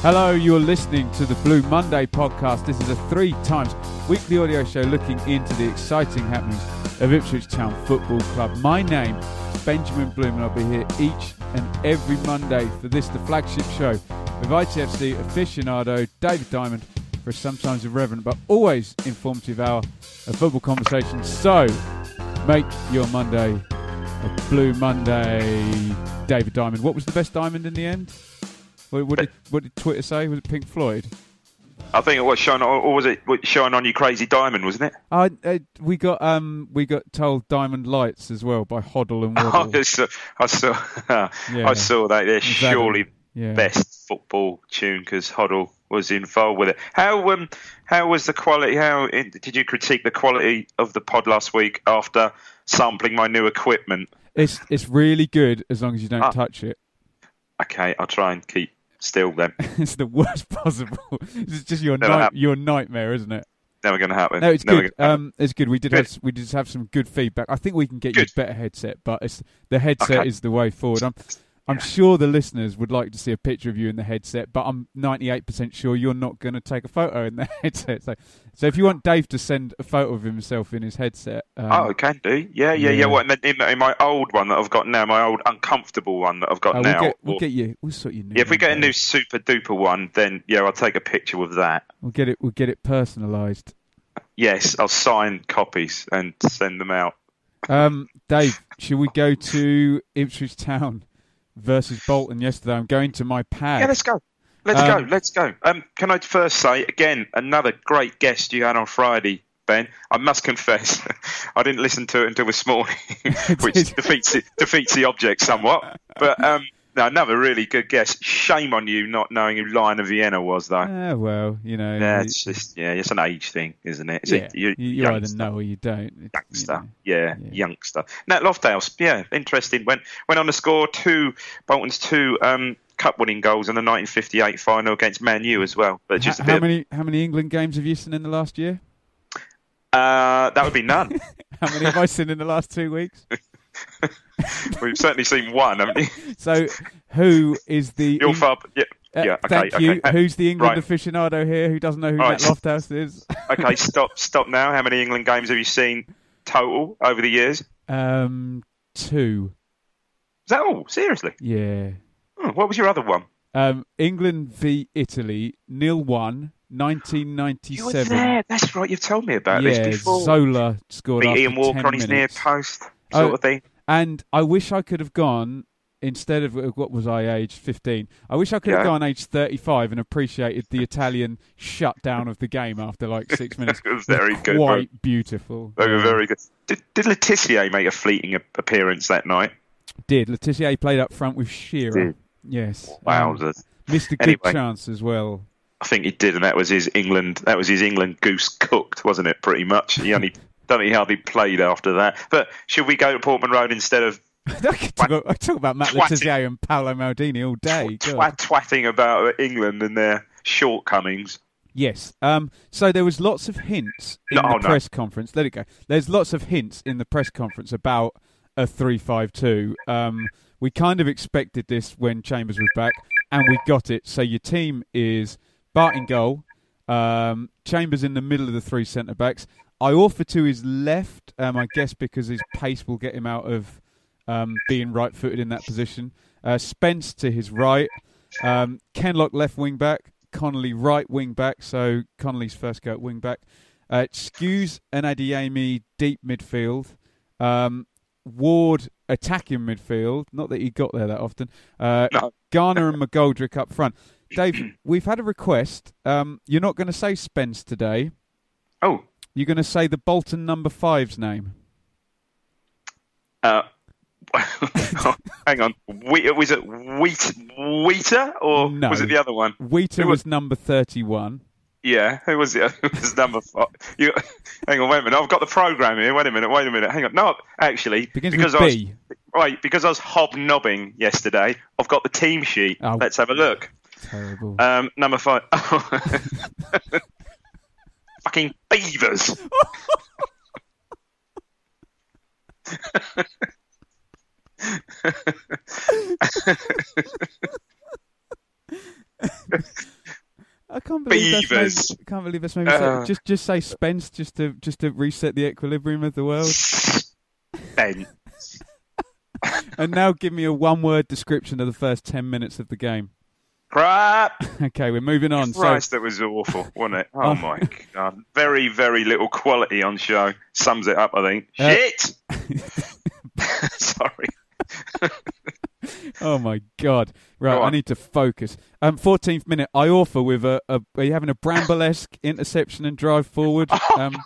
Hello, you're listening to the Blue Monday podcast. This is a three times weekly audio show looking into the exciting happenings of Ipswich Town Football Club. My name is Benjamin Bloom, and I'll be here each and every Monday for this, the flagship show with ITFC aficionado David Diamond for a sometimes irreverent but always informative hour of football conversation. So, make your Monday a Blue Monday. David Diamond. What was the best diamond in the end? What, what, did, what did Twitter say? Was it Pink Floyd? I think it was showing, or was it showing on you, Crazy Diamond, wasn't it? Uh, uh, we got um, we got told Diamond Lights as well by Hoddle and Waddle. I saw, I saw, Yeah. I saw that. They're that surely? Yeah. best football tune because Hoddle was involved with it. How um, how was the quality? How in, did you critique the quality of the pod last week after sampling my new equipment? It's it's really good as long as you don't Ah. touch it. Okay, I'll try and keep still then. it's the worst possible. It's just your Never night, happened. your nightmare, isn't it? Never going to happen. No, it's Never good. Um, it's good. We did Good. have we did have some good feedback. I think we can get you a better headset, but it's the headset Okay. is the way forward. I'm I'm sure the listeners would like to see a picture of you in the headset, but I'm 98% sure you're not going to take a photo in the headset. So, so if you want Dave to send a photo of himself in his headset, um, Oh, can do. Yeah, yeah, yeah. yeah. What in, in, in my old one that I've got now, my old uncomfortable one that I've got oh, now. we'll get we'll or- get you. We'll sort you. yeah, if we get a new super duper one, then yeah, I'll take a picture with that. we'll get it. We'll get it personalised. Yes, I'll sign copies and send them out. Um, Dave, should we go to Ipswich Town versus Bolton yesterday? I'm going to my pad. Yeah, let's go. Let's Um, go. Let's go. Um, can I first say again another great guest you had on Friday, Ben? I must confess, I didn't listen to it until this morning, which defeats it, defeats the object somewhat. But um, no, another really good guess. Shame on you not knowing who Lion of Vienna was, though. Yeah, well, you know. yeah, it's just yeah, it's an age thing, isn't it? It's yeah, a, you, you, either youngster. know or you don't. It's, you youngster. know. Yeah, Yeah. youngster. Nat Lofthouse, yeah, interesting. Went went on to score two Bolton's two um, cup winning goals in the 1958 final against Man U as well. But just how bit. many how many England games have you seen in the last year? Uh, that would be none. How many have I seen in the last two weeks? We've certainly seen one, haven't we? So, who is the You're Eng- far. Yeah, uh, yeah. Okay, thank you. okay. Who's the England right. aficionado here who doesn't know who right. Lofthouse is? okay, stop, stop now. How many England games have you seen total over the years? Is um, two. that all? Seriously? Yeah. Hmm, what was your other one? Um, England v Italy, nil one, You were 1997. there. That's right. You've told me about yeah, this before. Zola scored Beat Ian Walker 10 on his near minutes. Oh, of thing. And I wish I could have gone instead of what was I aged 15. I wish I could have gone aged 35 and appreciated the Italian shutdown of the game after like six minutes. It was very good, Quite beautiful. They were very good. Did, did Le Tissier make a fleeting appearance that night? Did Le Tissier played up front with Shearer? Did. Yes. Wow, Um, missed a good Anyway. chance as well. I think he did, and that was his England. That was his England goose cooked, wasn't it? Pretty much. He only don't think he hardly played after that. But should we go to Portman Road instead of I could talk, about, I could talk about Matt Le Tissier and Paolo Maldini all day. Twat, twatting about England and their shortcomings? Yes. Um, so there was lots of hints in No, the oh, no. press conference. Let it go. There's lots of hints in the press conference about a three-five-two. Um, we kind of expected this when Chambers was back, and we got it. So your team is Bart in goal, um, Chambers in the middle of the three centre backs. Iorfa to his left, um, I guess because his pace will get him out of um, being right footed in that position. Uh, Spence to his right, um, Kenlock left wing back, Connolly right wing back. So Connolly's first go at wing back. Uh, Skuse and Adeyemi deep midfield. Um, Ward attacking midfield. Not that he got there that often. Uh, No. Garner and McGoldrick up front. Dave, we've had a request. Um, you're not going to say Spence today. Oh, You're going to say the Bolton number five's name. uh, hang on. We, was it Wheat, Wheater or No. was it the other one? Wheater was was- number 31. Yeah, who was it? Who was number five? You, hang on, wait a minute. I've got the program here. Wait a minute. Wait a minute. Hang on. No, actually, Begins because with I was B. right because I was hobnobbing yesterday. I've got the team sheet. Oh. Let's have a look. Terrible. Um, number five. Fucking beavers. I can't believe that's made, can't believe that's made me say, Uh. just just say Spence just to just to reset the equilibrium of the world. Ben. and now give me a one word description of the first ten minutes of the game. Crap. Okay, we're moving on. Christ, that was awful, wasn't it? Oh Oh. my god. Very, very little quality on show. Sums it up, I think. Uh, Shit! Sorry. Oh my god! Right, Go I need to focus. Um, fourteenth minute, Iorfa with a, a are you having a Bramble-esque interception and drive forward? Um,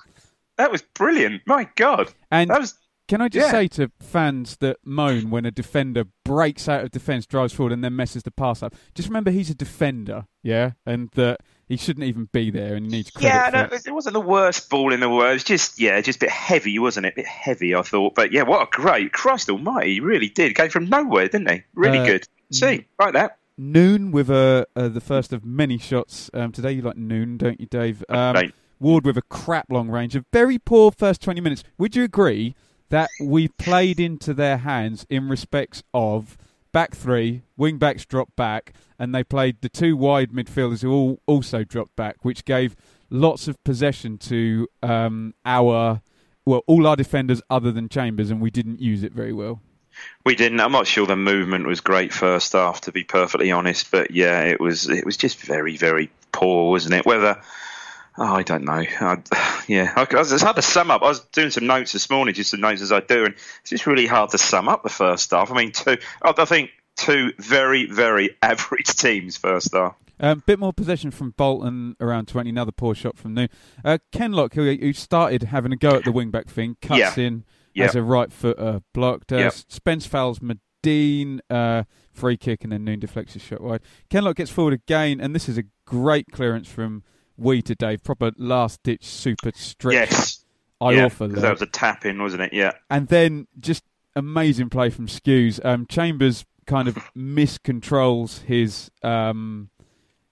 That was brilliant. My god. and That was Can I just Yeah. say to fans that moan when a defender breaks out of defence, drives forward, and then messes the pass up? Just remember he's a defender, yeah, and that he shouldn't even be there, and he needs credit. Yeah, no, it. it wasn't the worst ball in the world. It was just, yeah, just a bit heavy, wasn't it? A bit heavy, I thought. But yeah, what a great Christ Almighty! He really did. Came from nowhere, didn't he? Really Uh, good. See, like that. Noone with a uh, the first of many shots um, today. You like Noone, don't you, Dave? Um, Right. Ward with a crap long range. A very poor first twenty minutes. Would you agree that we played into their hands in respects of back three, wing backs dropped back, and they played the two wide midfielders who all also dropped back, which gave lots of possession to um, our well all our defenders other than Chambers, and we didn't use it very well. We didn't. I'm not sure the movement was great first half, to be perfectly honest. But yeah, it was. It was just very, very poor, wasn't it? Whether oh, I don't know. I, yeah, I, it's hard to sum up. I was doing some notes this morning, just some notes as I do, and it's just really hard to sum up the first half. I mean, two. I think two very, very average teams first half. A um, bit more possession from Bolton around 20. Another poor shot from New. Uh, Kenlock, who, who started having a go at the wing back thing, cuts Yeah. in Yeah. as a right footer blocked. Uh, Yeah. Spence fouls Madine, uh, free kick, and then Noone deflects his shot wide. Kenlock gets forward again, and this is a great clearance from Wheater Dave. Proper last ditch super stretch. Yes. I yeah, offer there. that was a tap in, wasn't it? Yeah. And then just amazing play from Skuse. Um, Chambers kind of miscontrols his um,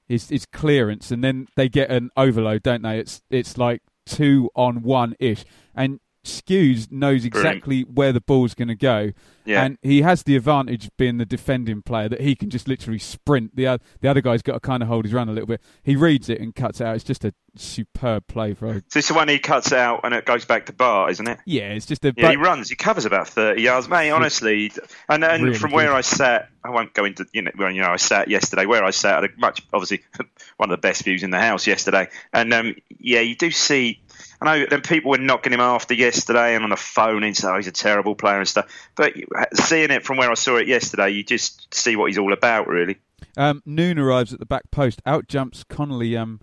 his his clearance, and then they get an overload, don't they? It's it's like two on one ish, and Skuse knows exactly where the ball's going to go, Yeah. and he has the advantage of being the defending player that he can just literally sprint. The oth- the other guy's got to kind of hold his run a little bit. He reads it and cuts it out. It's just a superb play for. So this is the one he cuts out and it goes back to Bar, isn't it? Yeah, it's just a. Yeah, but- he runs. He covers about thirty yards, mate. Honestly, and, and Really from good. where I sat, I won't go into you know where you know I sat yesterday. Where I sat, I had a much obviously one of the best views in the house yesterday. And um, yeah, you do see. I know then people were knocking him after yesterday and on the phone and saying oh, he's a terrible player and stuff. But seeing it from where I saw it yesterday, you just see what he's all about, really. Um, Noone arrives at the back post, out jumps Connolly um,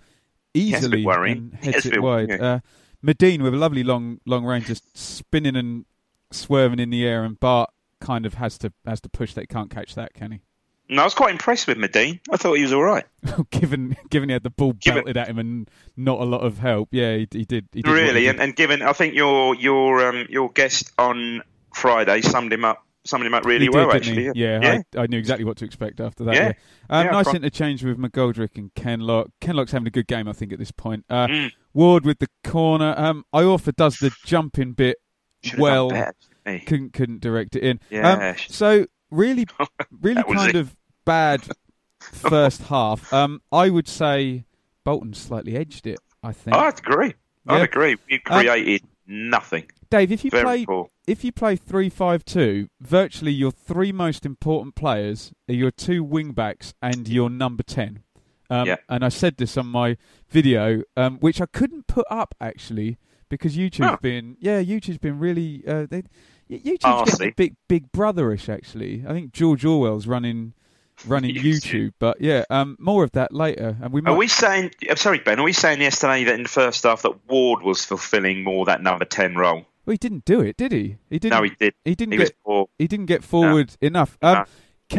easily and heads it bit- wide. yeah. Uh, Madine with a lovely long long range, just spinning and swerving in the air, and Bart kind of has to has to push that. He can't catch that, can he? No, I was quite impressed with Madine. I thought he was all right. given given he had the ball Given- belted at him and not a lot of help, yeah, he, he did. He did what he really, did. and, and given I think your your um, your guest on Friday summed him up summed him up really well actually. Yeah, yeah. I, I knew exactly what to expect after that. Yeah. Yeah, Um, Yeah, nice pro- interchange with McGoldrick and Kenlock. Kenlock's having a good game, I think, at this point. Uh, Mm. Ward with the corner. Um, Iorfa does the jumping bit Should have well. done better, shouldn't he? couldn't couldn't direct it in. Yeah. Um, so really, really kind it. of bad first half. Um, I would say Bolton slightly edged it. I think. Oh, I'd agree. I'd agree. We Um, created nothing. Dave, if you Very play poor. if you play three five two, virtually your three most important players are your two wing backs and your number ten. Um, Yeah. And I said this on my video, um, which I couldn't put up actually because YouTube's Oh. been yeah YouTube's been really uh, they, YouTube's getting a big big brotherish actually. I think George Orwell's running running YouTube. But yeah, um, more of that later. And we might Are we saying? I'm sorry, Ben. Are we saying yesterday that in the first half that Ward was fulfilling more that number ten role? well, he didn't do it, did he? He didn't. No, he did. He didn't He get. He didn't get forward enough. Um, No.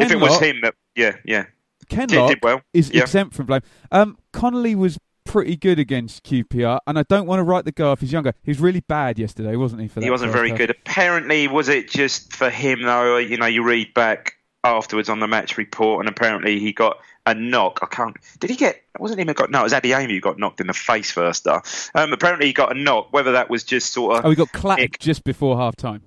If it was him, that yeah, yeah, Kenlock did, did well. is Yeah. exempt from blame. Um, Connolly was pretty good against QPR, and I don't want to write the guy off. He's younger. He was really bad yesterday, wasn't he? For that He wasn't very half? good. Apparently, was it just for him though? You know, you read back afterwards on the match report, and apparently he got a knock. I can't. Did he get? It wasn't him got? No, it was Adeyemi who got knocked in the face first. Uh, um, apparently he got a knock. Whether that was just sort of Oh, he got clapped Nick. just before half time.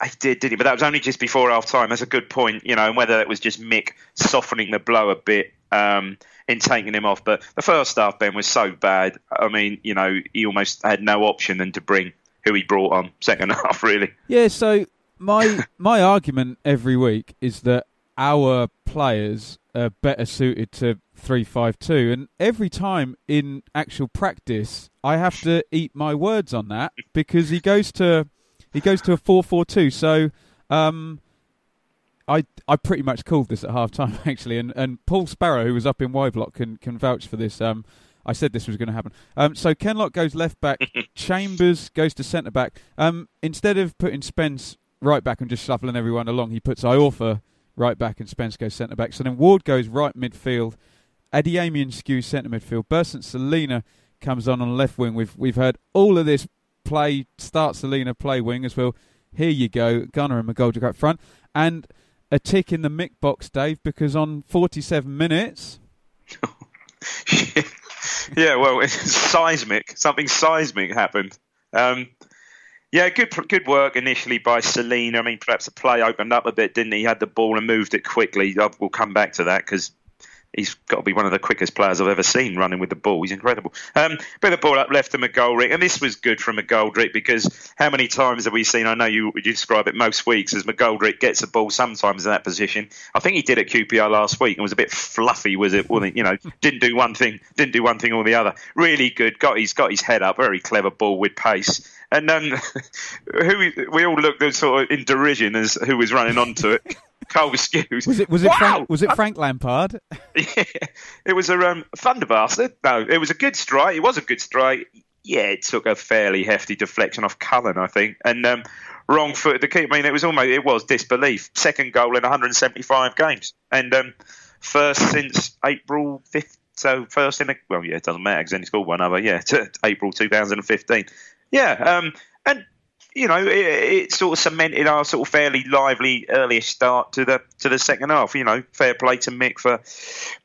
I did, didn't he? But that was only just before half time. That's a good point, you know, and whether it was just Mick softening the blow a bit um, in taking him off. But the first half, Ben, was so bad. I mean, you know, he almost had no option than to bring who he brought on second half, really. Yeah. So my my argument every week is that our players are better suited to three five two, and every time in actual practice, I have to eat my words on that because he goes to he goes to a four four two. So. Um, I I pretty much called this at half time actually, and, and Paul Sparrow, who was up in Y Block, can can vouch for this. Um, I said this was going to happen. Um, so Kenlock goes left back, Chambers goes to centre back. Um, instead of putting Spence right back and just shuffling everyone along, he puts Iorfa right back and Spence goes centre back. So then Ward goes right midfield, Adeyemi and Skew centre midfield. Bersant Celina comes on on left wing. We've we've heard all of this play start Celina play wing as well. Here you go, Garner and McGoldrick up front, and a tick in the Mick box, Dave, because on 47 minutes, yeah, well, it's seismic. Something seismic happened. Um, yeah, good good work initially by Celine. I mean, perhaps the play opened up a bit, didn't he? He had the ball and moved it quickly. We'll come back to that because he's got to be one of the quickest players I've ever seen running with the ball. He's incredible. Um, bit of ball up left to McGoldrick, and this was good from McGoldrick because how many times have we seen? I know you, you describe it most weeks as McGoldrick gets a ball sometimes in that position. I think he did at QPR last week and was a bit fluffy. Was it? Wasn't? You know, didn't do one thing, didn't do one thing or the other. Really good. Got he's got his head up. Very clever ball with pace. And then who we- we all looked at sort of in derision as who was running onto it. Cole Skuse. was it was it Wow! Frank, was it Frank Lampard? Yeah, it was a um, thunder bastard. No, it was a good strike. It was a good strike. Yeah, it took a fairly hefty deflection off Cullen, I think, and um, wrong foot. The keep. I mean, it was almost it was disbelief. Second goal in 175 games, and um, first since April 5th. So first in a well, yeah, it doesn't matter because then he scored one other. Yeah, to April 2015. Yeah, um, and you know, it, it sort of cemented our sort of fairly lively earlier start to the to the second half. You know, fair play to Mick for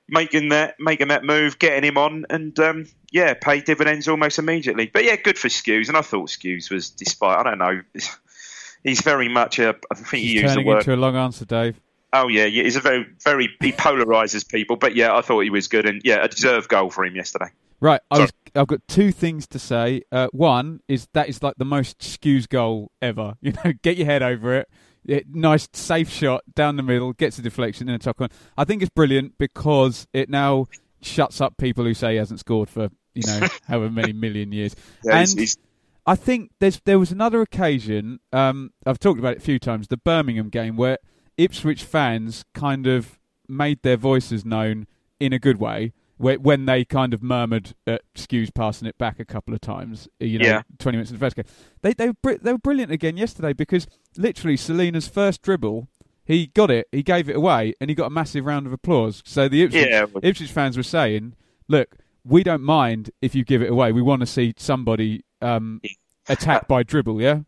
making that making that move, getting him on, and um, yeah, pay dividends almost immediately. But yeah, good for Skuse, and I thought Skuse was, despite I don't know, he's very much a. I think He's you used the turning word. into a long answer, Dave. Oh yeah, yeah, he's a very very he polarizes people. But yeah, I thought he was good, and yeah, a deserved goal for him yesterday. Right, I I've got two things to say. Uh, one is that is like the most Skuse goal ever. You know, get your head over it. Yeah, nice safe shot down the middle, gets a deflection in a top corner. I think it's brilliant because it now shuts up people who say he hasn't scored for you know however many million years. Yeah, he's- and he's- I think there's there was another occasion. Um, I've talked about it a few times. The Birmingham game where Ipswich fans kind of made their voices known in a good way. When they kind of murmured at Skuse passing it back a couple of times, you know, Yeah. 20 minutes in the first game, they they were, they were brilliant again yesterday because literally Celina's first dribble, he got it, he gave it away, and he got a massive round of applause. So the Ipswich, Yeah, Ipswich fans were saying, "Look, we don't mind if you give it away. We want to see somebody um, attacked by dribble." Yeah,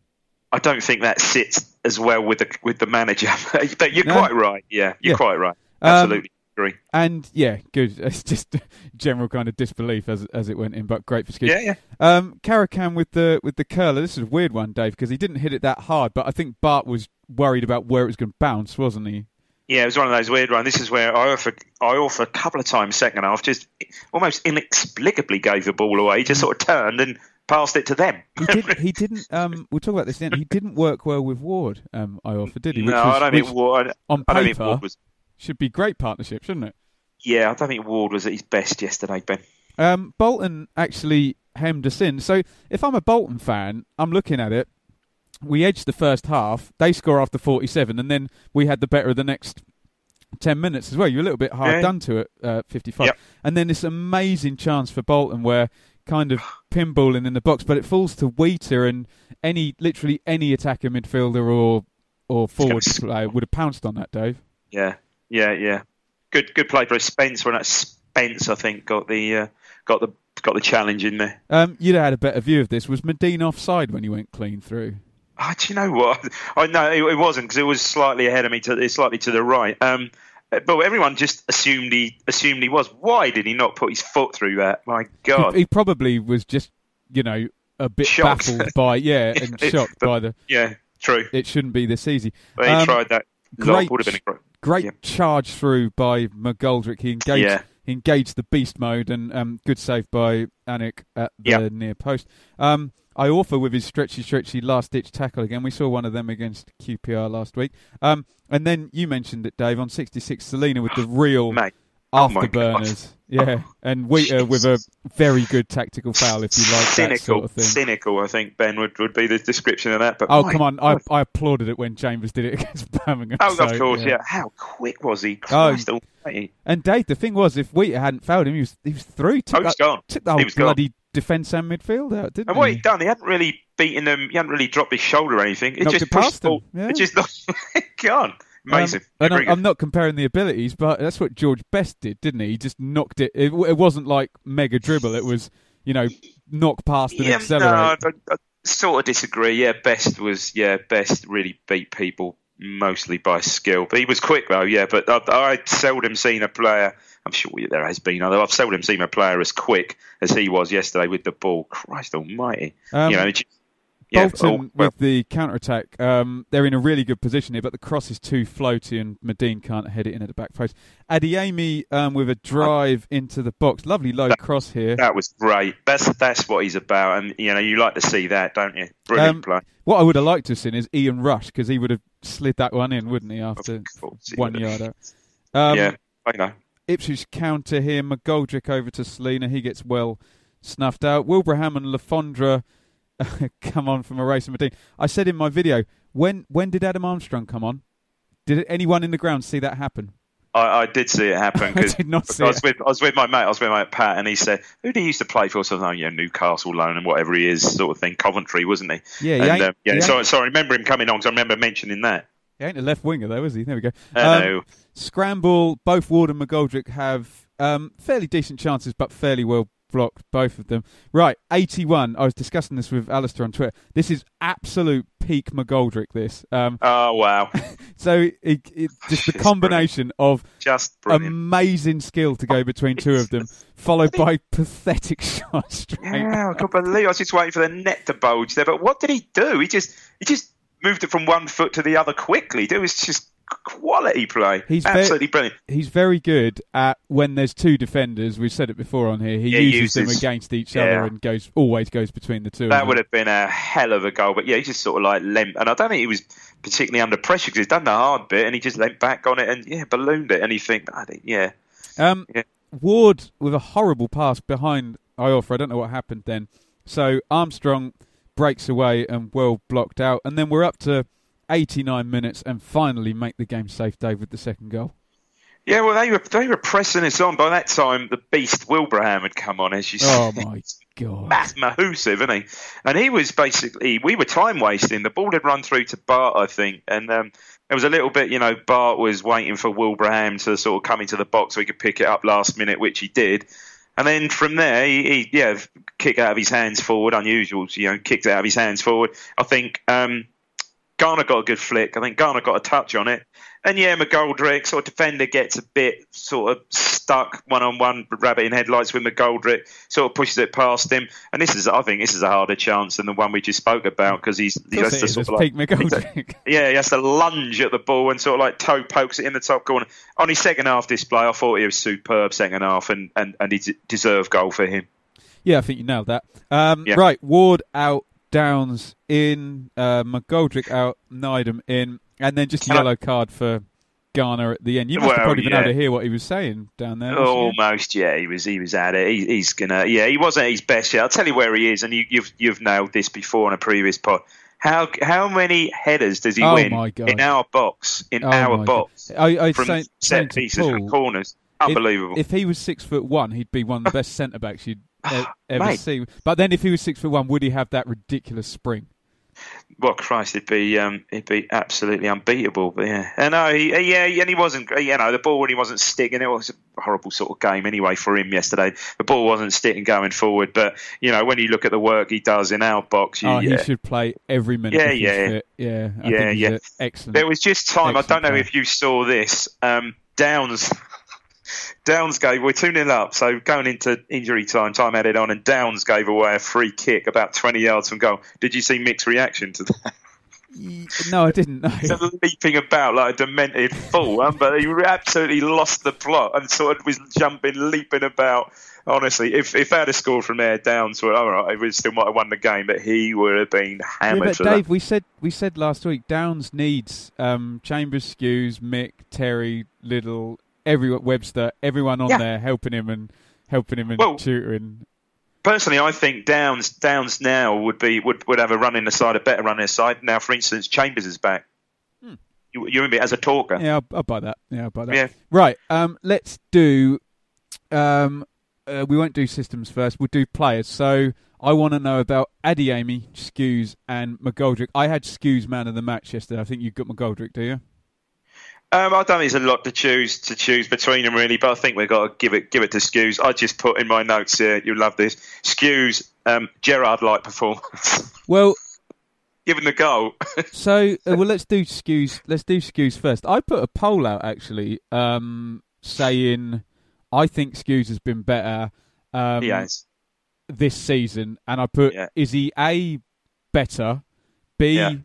I don't think that sits as well with the with the manager. but you're No. quite right. Yeah, you're Yeah. quite right. Um, Absolutely agree. and yeah, good. It's just general kind of disbelief as as it went in, but great for Skuse. Yeah, yeah. Um, Karacan with the with the curler. This is a weird one, Dave, because he didn't hit it that hard, but I think Bart was worried about where it was going to bounce, wasn't he? Yeah, it was one of those weird ones. This is where Iorfa, I offer a couple of times second half, just almost inexplicably gave the ball away. He just sort of turned and passed it to them. He, did, he didn't. Um, we'll talk about this then. He didn't work well with Ward. Um, Iorfa, did he? Which no, was, I don't think Ward. On paper, I don't think Ward was. Should be great partnership, shouldn't it? Yeah, I don't think Ward was at his best yesterday, Ben. Um, Bolton actually hemmed us in. So if I'm a Bolton fan, I'm looking at it. We edged the first half. They score after 47, and then we had the better of the next 10 minutes as well. You're a little bit hard yeah. done to it, uh, 55. Yep. And then this amazing chance for Bolton where kind of pinballing in the box, but it falls to Wheater and any literally any attacker midfielder or or forward player would have pounced on that, Dave. Yeah, yeah, yeah. Good, good play for Spence. When that Spence, I think, got the uh, got the got the challenge in there. Um, you'd have had a better view of this. Was Madine offside when he went clean through? Oh, do you know what? I know it, it wasn't because it was slightly ahead of me, to, slightly to the right. Um, but everyone just assumed he assumed he was. Why did he not put his foot through that? My God, he, he probably was just you know a bit shocked. baffled by yeah and shocked by the yeah true. It shouldn't be this easy. But he um, tried that. Great, would have been a great, great charge through by McGoldrick. He engaged. Yeah. He engaged the beast mode and um, good save by Alnwick at the yep. near post. Um, Iorfa with his stretchy, stretchy last ditch tackle again. We saw one of them against QPR last week. Um, and then you mentioned it, Dave, on 66, Celina with the real Mate. Afterburners. Oh yeah, and Wheater uh, with a very good tactical foul, if you like cynical, that sort of thing. Cynical, I think Ben would, would be the description of that. But oh come on, I, I applauded it when Chambers did it against Birmingham. Oh, so, of course, yeah. yeah. How quick was he? Oh, Christ oh, almighty. And Dave, the thing was, if Wheater hadn't fouled him, he was he was through. Took oh, he's that, gone. Took the whole bloody gone defence and midfield out, didn't and what he'd done, he hadn't really beaten them. He hadn't really dropped his shoulder or anything. It Knocked just it past them. Yeah. It just gone. Amazing. Um, and I'm, I'm, not comparing the abilities, but that's what George Best did, didn't he? He just knocked it. It, it wasn't like mega dribble. It was, you know, knock past and yeah, accelerate. No, I, I sort of disagree. Yeah, Best was yeah, Best really beat people mostly by skill, but he was quick though. Yeah, but I, I seldom seen a player I'm sure there has been, although I've seldom seen a player as quick as he was yesterday with the ball. Christ Almighty! Um, you know, just, yeah, Bolton oh, well, with the counter attack, um, they're in a really good position here, but the cross is too floaty and Madine can't head it in at the back post. Adeyemi um, with a drive into the box, lovely low that, cross here. That was great. That's that's what he's about, and you know you like to see that, don't you? Brilliant um, play. What I would have liked to have seen is Ian Rush because he would have slid that one in, wouldn't he? After one yard out. Um, yeah, I know. Ipswich counter here. McGoldrick over to Celina. He gets well snuffed out. Wilbraham and Le Fondre come on from a race of Medina. I said in my video, when when did Adam Armstrong come on? Did anyone in the ground see that happen? I, I did see it happen. I did not see I was, with, I was with my mate. I was with my mate Pat, and he said, "Who did he used to play for?" Something, like, you know, Newcastle loan and whatever he is, sort of thing. Coventry, wasn't he? Yeah, and, um, yeah. So, so I remember him coming on because I remember mentioning that. He ain't a left winger though, is he? There we go. Um, scramble. Both Ward and McGoldrick have um, fairly decent chances, but fairly well blocked. Both of them. Right, eighty-one. I was discussing this with Alistair on Twitter. This is absolute peak McGoldrick. This. Um, oh wow! so it, it, just the combination brilliant. of just brilliant. amazing skill to go between two of them, followed by pathetic shots. Yeah, I can't believe I was just waiting for the net to bulge there. But what did he do? He just he just moved it from one foot to the other quickly. It was just quality play. He's absolutely brilliant. He's very good at when there's two defenders. We've said it before on here. He yeah, uses, uses, them against each yeah. other and goes always goes between the two. That would have been a hell of a goal. But yeah, he just sort of like leant, and I don't think he was particularly under pressure because he's done the hard bit, and he just leant back on it and yeah, ballooned it. And he think, I think, yeah. Um, yeah. Ward with a horrible pass behind Iorfa. I don't know what happened then. So Armstrong breaks away and well blocked out. And then we're up to 89 minutes and finally make the game safe, Dave, with the second goal. Yeah, well, they were they were pressing us on. By that time, the beast Wilbraham had come on, as you oh said. Oh my god, Matt Mahusiv, isn't he? And he was basically we were time wasting. The ball had run through to Bart, I think, and um, it was a little bit, you know, Bart was waiting for Wilbraham to sort of come into the box so he could pick it up last minute, which he did. And then from there, he, he yeah, kick out of his hands forward, unusual, you know, kicked out of his hands forward. I think um, Garner got a good flick. I think Garner got a touch on it. And yeah, McGoldrick, sort of defender gets a bit sort of stuck one on one, rabbit in headlights with McGoldrick, sort of pushes it past him. And this is, I think, this is a harder chance than the one we just spoke about because he's he has to sort of like, McGoldrick. yeah, he has to lunge at the ball and sort of like toe pokes it in the top corner. On his second half display, I thought he was superb second half, and and and he deserved goal for him. Yeah, I think you nailed that. Um, yeah. Right, Ward out, Downes in, uh, McGoldrick out, Needham in, and then just a yellow card for Garner at the end. You must well, have probably been able to hear what he was saying down there. Almost, yeah. He was he was at it. He, he's gonna, yeah. He wasn't at his best yet. I'll tell you where he is, and you, have you've, you've nailed this before on a previous pod. How how many headers does he oh win in our box? In oh our box, I, I from say, set pieces Paul, from corners. Unbelievable. If, if, he was six foot one, he'd be one of the best centre backs you'd ever see. But then, if he was six foot one, would he have that ridiculous spring? well, Christ, it'd be um, it'd be absolutely unbeatable. But yeah, and no, he, yeah, and he wasn't. You know, the ball when he wasn't sticking, it was a horrible sort of game anyway for him yesterday. The ball wasn't sticking going forward, but you know, when you look at the work he does in our box, you, oh, yeah. he should play every minute. Yeah, yeah, fit. yeah, I yeah, yeah. Excellent. There was just time. I don't know if you saw this. Um, Downes Downes gave we're two 0 up, so going into injury time, time added on, and Downes gave away a free kick about twenty yards from goal. Did you see Mick's reaction to that? No, I didn't. No. leaping about like a demented fool, but he absolutely lost the plot and sort of was jumping, leaping about. Honestly, if if they'd have scored from there, Downes were all right. We still might have won the game, but he would have been hammered. Yeah, Dave, that. we said we said last week Downes needs um, Chambers, Skuse, Mick, Terry, Little, everyone Webster, everyone on Yeah. there helping him and helping him and Well, tutoring. Personally, I think Downes Downes now would be would, would have a run in the side, a better run in the side. Now, for instance, Chambers is back. You, you remember as a talker. Yeah, I'll, I'll buy that. Yeah, I'll buy that. Yeah. Right. Um, let's do. Um, uh, we won't do systems first. We'll do players. So I want to know about Adeyemi, Skuse, and McGoldrick. I had Skuse man of the match yesterday. I think you've got McGoldrick, do you? Um, I don't think there's a lot to choose to choose between them really, but I think we've got to give it give it to Skuse. I just put in my notes here. You'll love this, Skuse. Um, Gerrard like performance, Well, given the goal. so uh, well, let's do Skuse. Let's do Skuse first. I put a poll out actually, um, saying I think Skuse has been better. Um, he has. this season, and I put Yeah. is he a better, b Yeah.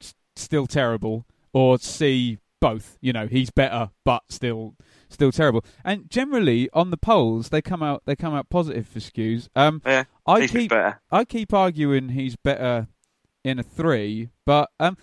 s- still terrible, or c both? You know, he's better but still still terrible. And generally on the polls, they come out they come out positive for Skuse. Um, Yeah, I keep better. I keep arguing he's better in a three, but um,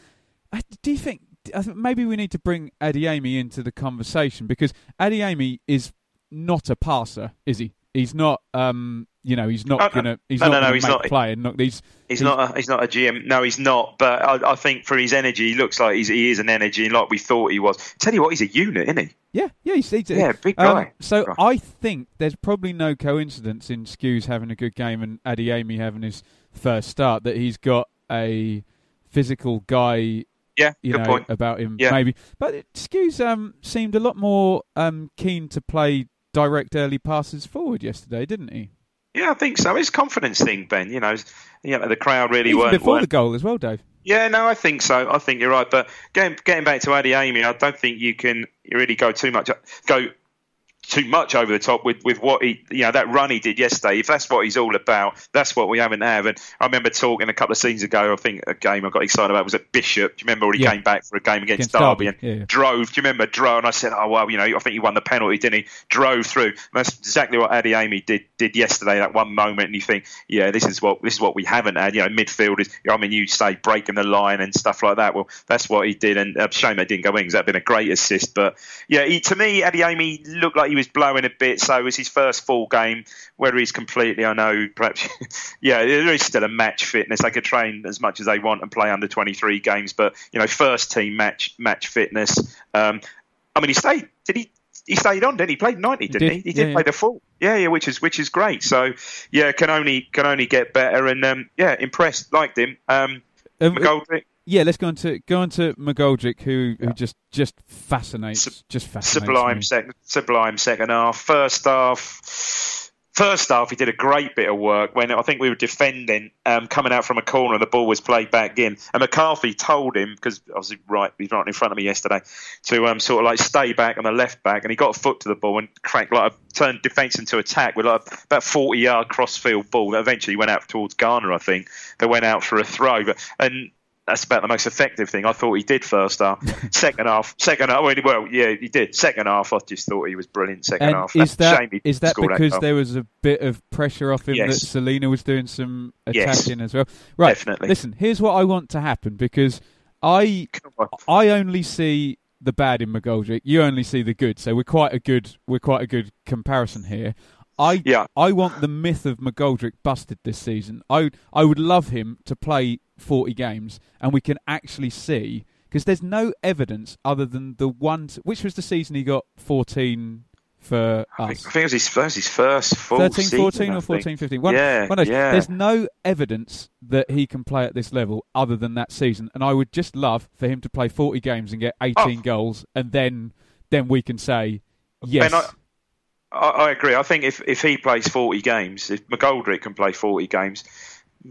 I, do you think? I think maybe we need to bring Adeyemi into the conversation because Adeyemi is not a passer, is he? He's not. Um, you know, he's not No, no. gonna. He's No, not no, no, gonna he's make not. play and not these. He's not. A, he's not a GM. No, he's not. But I, I think for his energy, he looks like he's, he is an energy, and like we thought he was. Tell you what, he's a unit, isn't he? Yeah, yeah, he's, he's Yeah, big um, guy. so Right. I think there's probably no coincidence in Skuse having a good game and Adeyemi having his first start that he's got a physical guy Yeah, you good know, point. about him Yeah. maybe. But Skuse um, seemed a lot more um, keen to play direct early passes forward yesterday, didn't he? Yeah, I think so. It's a confidence thing, Ben. You know, you know the crowd really Even weren't. before weren't the goal as well, Dave. Yeah, no, I think so. I think you're right. But getting getting back to Adeyemi, I don't think you can really go too much go too much over the top with, with what he you know that run he did yesterday. If that's what he's all about, that's what we haven't had. And I remember talking a couple of seasons ago. I think a game I got excited about was at Bishop. Do you remember when he Yeah. came back for a game against, Against Derby, Derby, and yeah, drove? Do you remember drove? And I said, oh well, you know, I think he won the penalty, didn't he? Drove through. And that's exactly what Adeyemi did did yesterday. That one moment, and you think, yeah, this is what this is what we haven't had. You know, midfielders. I mean, you say breaking the line and stuff like that. Well, that's what he did, and uh, shame that didn't go in because that'd been a great assist. But yeah, he, to me, Adeyemi looked like he was blowing a bit. So it was his first full game. Whether he's completely, I know, perhaps, yeah, there is still a match fitness. They could train as much as they want and play under 23 games, but you know, first team match match fitness. Um, I mean, he stayed. Did he? He stayed on, didn't he? He played 90, didn't did, he? He did yeah. play the full. Yeah, yeah, which is which is great. So yeah, can only can only get better. And um, yeah, impressed, liked him. Um, Um, McGoldrick, yeah, let's go on to go on to McGoldrick, who who just just fascinates, Sub- just fascinates sublime me. second, sublime second half. First half, First half, he did a great bit of work when I think we were defending, um, coming out from a corner, and the ball was played back in. And McCarthy told him because obviously right, he's right in front of me yesterday, to um, sort of like stay back on the left back, and he got a foot to the ball and cracked like a, turned defence into attack with like about forty yard crossfield ball that eventually went out towards Garner, I think, that went out for a throw. But and that's about the most effective thing I thought he did first half. second half, second half. Well, yeah, he did. Second half, I just thought he was brilliant. Second and half. Is that is that because there was a bit of pressure off him Yes. that Celina was doing some Yes. attacking as well? Right. Definitely. Listen, here's what I want to happen because I I only see the bad in McGoldrick. You only see the good. So we're quite a good we're quite a good comparison here. I Yeah. I want the myth of McGoldrick busted this season. I I would love him to play 40 games and we can actually see because there's no evidence other than the one which was the season he got 14 for I think, us. I think it was his first, his first full 13, 14 I or think. 14, 15. One, Yeah, one yeah. There's no evidence that he can play at this level other than that season. And I would just love for him to play 40 games and get 18 Oh. goals. And then then we can say, yes. I, I, I agree. I think if, if he plays 40 games, if McGoldrick can play 40 games,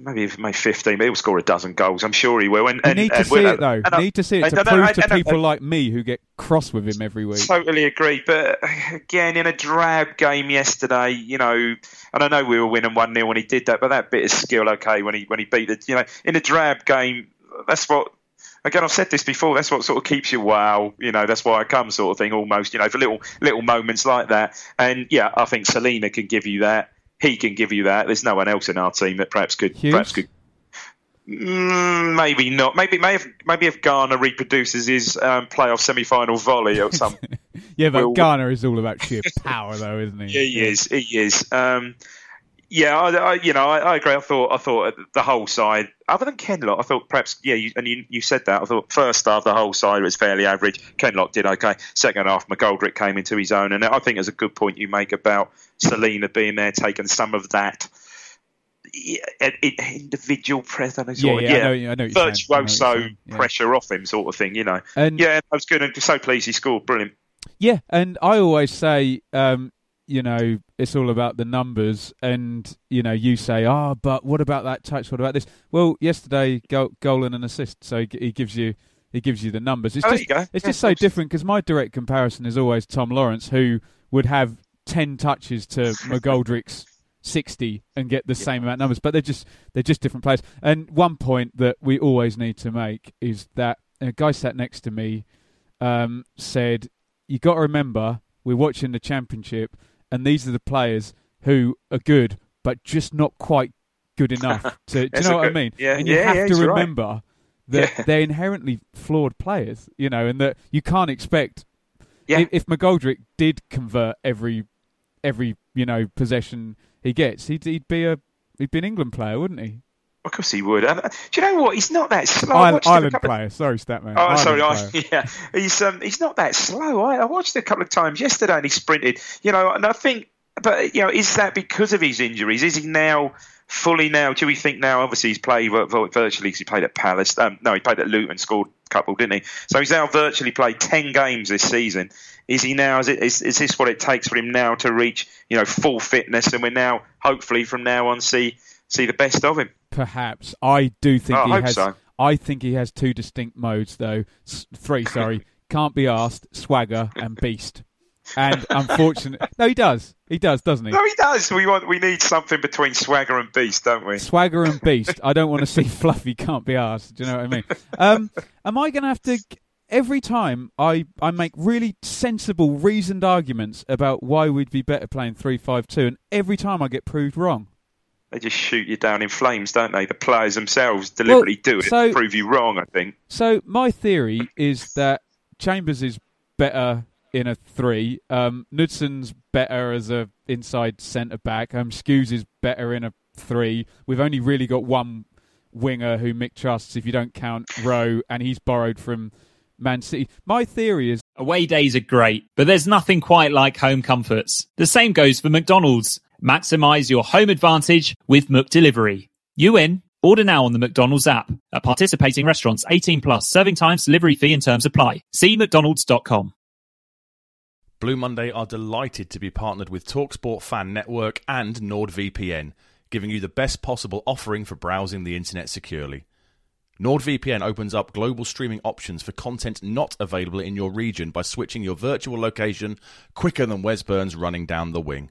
maybe maybe 15, but he'll score a dozen goals. I'm sure he will. And, and, need to and see we'll- it, though. and need to see it and to I know- prove and- to and I- people like me who get cross with him every week. Totally agree. But uh, again, in a drab game yesterday, you know, and I know we were winning 1 0 when he did that, but that bit of skill, okay, when he when he beat the, you know, in a drab game, that's what. Again, I've said this before. That's what sort of keeps you wow. You know, that's why I come, sort of thing. Almost, you know, for little little moments like that. And yeah, I think Celina can give you that. He can give you that. There's no one else in our team that perhaps could Hughes? perhaps could Mm, maybe not. Maybe may have, maybe if Garner reproduces his um, playoff semi-final volley or some yeah, but Will- Garner is all about sheer power, though, isn't he? Yeah, he is. He is. Um, yeah, I, I, you know, I, I agree. I thought, I thought the whole side, other than Kenlock, I thought perhaps, yeah, you, and you, you said that. I thought first half the whole side was fairly average. Kenlock did okay. Second half, McGoldrick came into his own, and I think there's a good point you make about Celina being there, taking some of that. Yeah, it, it, individual pressure, Yeah, yeah, yeah, I know- I know what you're saying. I know what you're virtuoso yeah. pressure off him, sort of thing, you know. And Yeah, I was good and so pleased he scored. Brilliant. Yeah, and I always say, um, you know, it's all about the numbers, and you know, you say, oh, but what about that touch? What about this? Well, yesterday, goal, goal and an assist, so he, gives you he gives you the numbers. It's Oh, there just you go. it's Yeah, just so different because my direct comparison is always Tom Lawrence, who would have ten touches to McGoldrick's. 60 and get the same amount of numbers but they're just they're just different players and one point that we always need to make is that a guy sat next to me um, said you got to remember we're watching the championship, and these are the players who are good, but just not quite good enough. To, do you know what I mean? yeah, and you yeah, have yeah, to he's right. remember that Yeah. they're inherently flawed players, you know, and that you can't expect. Yeah. If, if McGoldrick did convert every every you know possession he gets, he'd, he'd be a he'd be an England player, wouldn't he? Of course he would. Uh, do you know what? He's not that slow. I Island, watched him a Island couple player. Sorry, Statman. Oh, Island sorry. I, yeah, he's um, he's not that slow. I, I watched it a couple of times yesterday, and he sprinted. You know, and I think, but you know, is that because of his injuries? Is he now fully now? Do we think now? Obviously, he's played virtually vir- virtually. 'cause he played at Palace. Um, no, he played at Luton, scored a couple, didn't he? So he's now virtually played ten games this season. Is he now? Is, it, is, is this what it takes for him now to reach you know full fitness? And we're now hopefully from now on see see the best of him. Perhaps I do think Oh, he has. so. I think he has two distinct modes, though. S- three, sorry. Can't be asked, swagger, and beast. And unfortunately, no, he does. He does, doesn't he? No, he does. We want we need something between swagger and beast, don't we? Swagger and beast. I don't want to see fluffy. Can't be asked. Do you know what I mean? Um, am I going to have to? Every time I, I make really sensible, reasoned arguments about why we'd be better playing three five two, and every time I get proved wrong. They just shoot you down in flames, don't they? The players themselves deliberately do it so- to prove you wrong. I think. So my theory is that Chambers is better in a three. Um, Knudsen's better as a inside centre back. Um, Skuse is better in a three. We've only really got one winger who Mick trusts, if you don't count Rowe, and he's borrowed from Man City. My theory is Away days are great, but there's nothing quite like home comforts. The same goes for McDonald's. Maximize your home advantage with McDelivery. You in? Order now on the McDonald's app. At participating restaurants, 18 plus, serving times, delivery fee and terms apply. See mcdonalds.com. Blue Monday are delighted to be partnered with Talksport Fan Network and NordVPN, giving you the best possible offering for browsing the internet securely. NordVPN opens up global streaming options for content not available in your region by switching your virtual location quicker than Wes Burns running down the wing.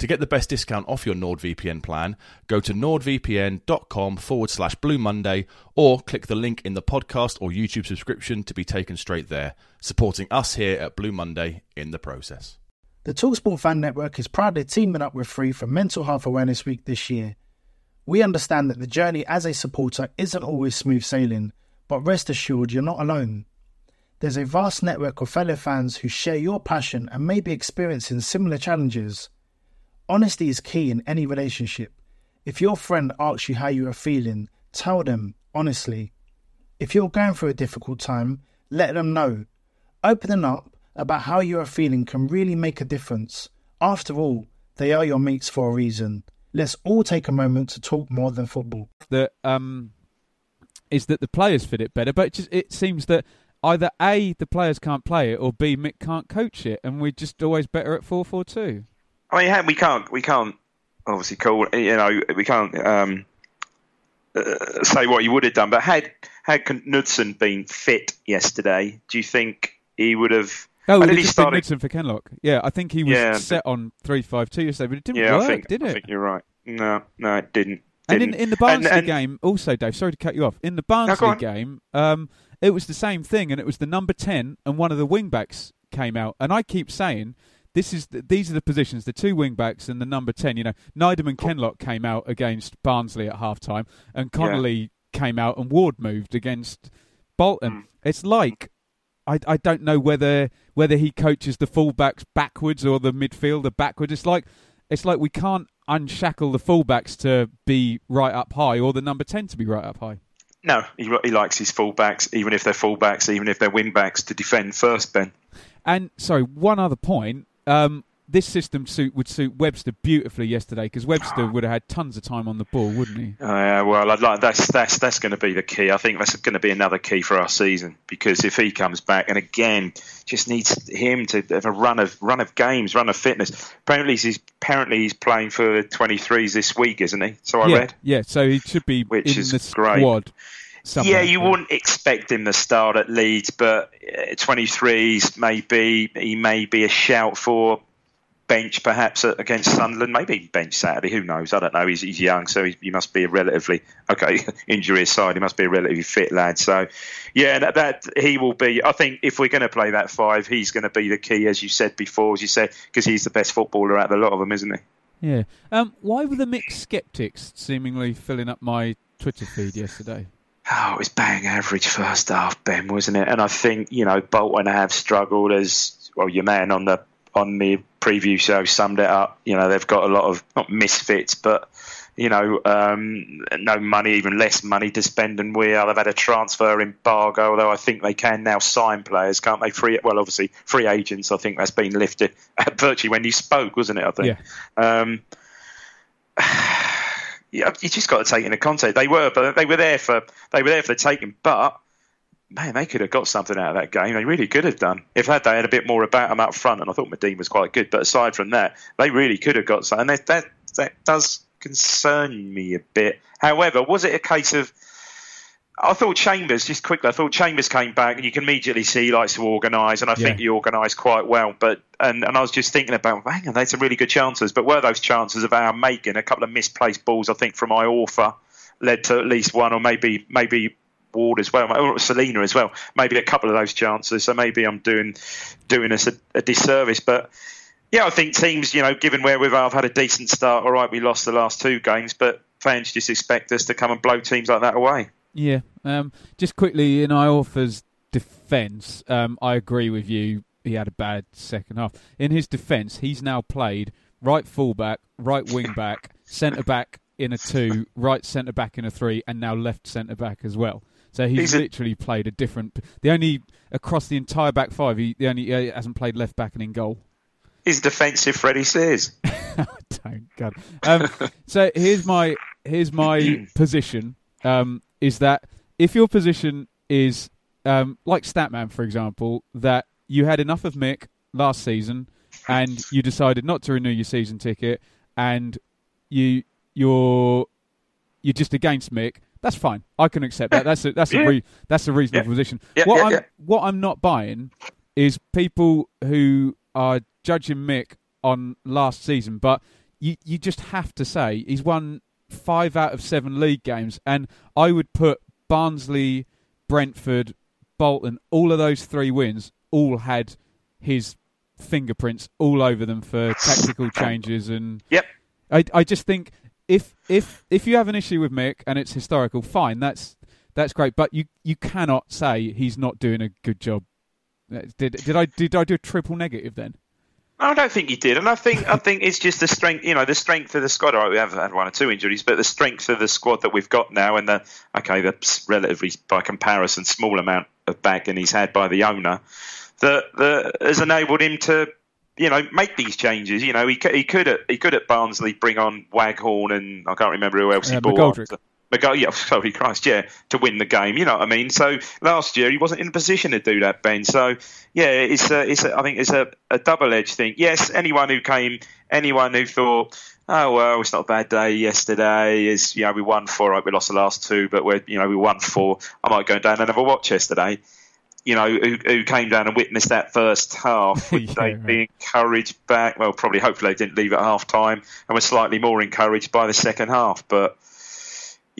To get the best discount off your NordVPN plan, go to nordvpn.com forward slash Blue Monday or click the link in the podcast or YouTube subscription to be taken straight there, supporting us here at Blue Monday in the process. The Talksport Fan Network is proudly teaming up with Three for Mental Health Awareness Week this year. We understand that the journey as a supporter isn't always smooth sailing, but rest assured you're not alone. There's a vast network of fellow fans who share your passion and may be experiencing similar challenges. Honesty is key in any relationship. If your friend asks you how you are feeling, tell them honestly. If you're going through a difficult time, let them know. Opening up about how you are feeling can really make a difference. After all, they are your mates for a reason. Let's all take a moment to talk more than football. That um, is that the players fit it better, but it, just, it seems that either a the players can't play it or b Mick can't coach it, and we're just always better at four four two. I mean, we can't we can't obviously call you know we can't um, uh, say what he would have done. But had had Knudsen been fit yesterday, do you think he would have? Oh, did it he just start? Knudsen for Kenlock. Yeah, I think he was Yeah, set on three five two yesterday, but it didn't Yeah, work, I think did I it? think you're right. No, no, it didn't. And in, in the Barnsley and- game, also, Dave, sorry to cut you off. In the Barnsley game, um, it was the same thing, and it was the number 10 and one of the wing backs came out. And I keep saying, this is the, these are the positions, the two wing backs and the number 10. You know, Nydam and Kenlock came out against Barnsley at half time, and Connolly came out and Ward moved against Bolton. Mm. It's like. I, I don't know whether whether he coaches the fullbacks backwards or the midfielder backwards. It's like it's like we can't unshackle the fullbacks to be right up high or the number 10 to be right up high. No, he, he likes his fullbacks, even if they're fullbacks, even if they're wing backs, to defend first. Ben, And sorry, one other point. Um, this system suit would suit Webster beautifully yesterday because Webster would have had tons of time on the ball, wouldn't he? Uh, well, I'd like that's that's that's going to be the key. I think that's going to be another key for our season because if he comes back and again just needs him to have a run of run of games, run of fitness. Apparently he's apparently he's playing for the 23s this week, isn't he? So I yeah, read. yeah. So he should be Which in is the great. Somewhere. Yeah, you wouldn't expect him to start at Leeds, but uh, 23s maybe he may be a shout for bench perhaps uh, against Sunderland. Maybe bench Saturday. Who knows? I don't know. He's, he's young, so he, he must be a relatively okay. Injury aside, he must be a relatively fit lad. So, yeah, that, that he will be. I think if we're going to play that five, he's going to be the key, as you said before, as you said, because he's the best footballer out of a lot of them, isn't he? Yeah. Um, why were the mixed skeptics seemingly filling up my Twitter feed yesterday? Oh, it was bang average first half, Ben, wasn't it? And I think you know Bolton have struggled as well. Your man on the on the preview show summed it up. You know they've got a lot of not misfits, but you know um, no money, even less money to spend than we are. They've had a transfer embargo, although I think they can now sign players, can't they? Free, well, obviously free agents. I think that's been lifted virtually when you spoke, wasn't it? I think. Um, you just got to take in into context. They were, but they were there for they were there for the taking. But man, they could have got something out of that game. They really could have done if had they had a bit more about them up front. And I thought Madine was quite good. But aside from that, they really could have got something. And that, that does concern me a bit. However, was it a case of I thought Chambers, just quickly, I thought Chambers came back and you can immediately see he likes to organise and I think he organised quite well. But and, and I was just thinking about, hang on, they some really good chances. But were those chances of our making a couple of misplaced balls, I think, from Iorfa led to at least one or maybe maybe Ward as well, or Celina as well. Maybe a couple of those chances. So maybe I'm doing doing us a, a disservice. But yeah, I think teams, you know, given where we've I've had a decent start, all right, we lost the last two games, but fans just expect us to come and blow teams like that away. Yeah. Um, just quickly, in Iorfa's defence, um, I agree with you. He had a bad second half. In his defence, he's now played right fullback, right wing back, centre back in a two, right centre back in a three, and now left centre back as well. So he's, He's a- literally played a different. The only across the entire back five, he the only uh, hasn't played left back and in goal. He's defensive Freddie Sears. Don't God. Um, so here's my here's my position. Um, is that if your position is um, like Statman, for example, that you had enough of Mick last season and you decided not to renew your season ticket, and you you're you're just against Mick. That's fine. I can accept that. That's a that's a re, that's a reasonable Yeah. position. Yeah, what I'm what I'm not buying is people who are judging Mick on last season, but you you just have to say he's won five out of seven league games, and I would put Barnsley, Brentford, Bolton, all of those three wins all had his fingerprints all over them for tactical changes and Yep. I I just think if if if you have an issue with Mick and it's historical, fine, that's that's great. But you you cannot say he's not doing a good job. Did did I did I do a triple negative then? I don't think he did, and I think I think it's just the strength, you know, the strength of the squad. All right, we have had one or two injuries, but the strength of the squad that we've got now, and the okay, the relatively by comparison small amount of backing he's had by the owner, that that has enabled him to, you know, make these changes. You know, he he could at he could at Barnsley bring on Waghorn and I can't remember who else he Uh, bought. McGoldrick. McGo- yeah, sorry, Christ, yeah, to win the game. You know what I mean? So last year he wasn't in a position to do that, Ben. So yeah, it's a, it's a, I think it's a, a double-edged thing. Yes, anyone who came, anyone who thought, oh well, it's not a bad day yesterday. Is you know we won four, right? We lost the last two, but we're you know we won four. I might go down and have a watch yesterday. You know, who, who came down and witnessed that first half? Would Yeah, they right. be encouraged back? Well, probably, hopefully, they didn't leave at half time and were slightly more encouraged by the second half. But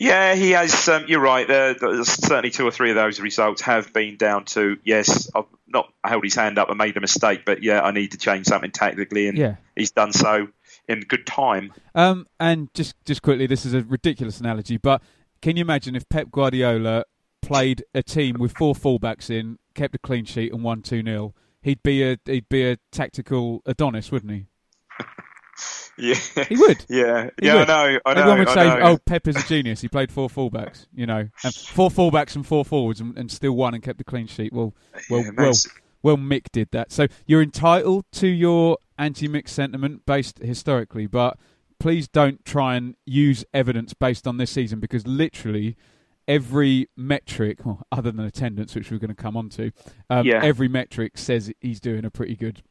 yeah, he has. Um, you're right. There, there's certainly two or three of those results have been down to yes, I've not held his hand up and made a mistake, but yeah, I need to change something tactically, and Yeah. he's done so in good time. Um, and just just quickly, this is a ridiculous analogy, but can you imagine if Pep Guardiola played a team with four fullbacks in, kept a clean sheet, and won two 0 He'd be a he'd be a tactical Adonis, wouldn't he? Yeah, He would. yeah, He yeah. would. I know. I know. Everyone would I say, know. "Oh, Pep is a genius. He played four fullbacks, you know, and four fullbacks and four forwards, and, and still won and kept a clean sheet." Well, well, Yeah, well, well, Mick did that. So you're entitled to your anti-Mick sentiment based historically, but please don't try and use evidence based on this season because literally every metric, well, other than attendance, which we're going to come on to, um, Yeah. every metric says he's doing a pretty good,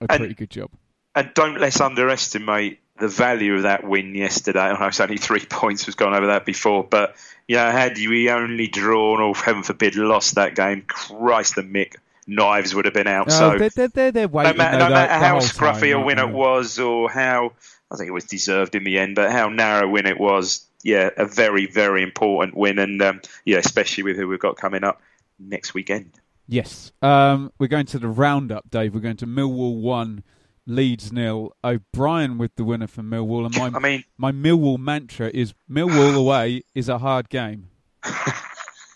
a And- pretty good job. And don't let's underestimate the value of that win yesterday. I know it's only three points. We've gone over that before, but yeah, had we only drawn or heaven forbid lost that game, Christ, the Mick knives would have been out. Oh, so they're, they're, they're, they're no, waiting. ma- though, no matter how scruffy time, a win it was, or how I think it was deserved in the end, but how narrow a win it was, yeah, a very, very important win, and um, yeah, especially with who we've got coming up next weekend. Yes. Um, we're going to the roundup, Dave. We're going to Millwall 1, Leeds nil. O'Brien with the winner for Millwall. And my, I mean, my Millwall mantra is Millwall away is a hard game.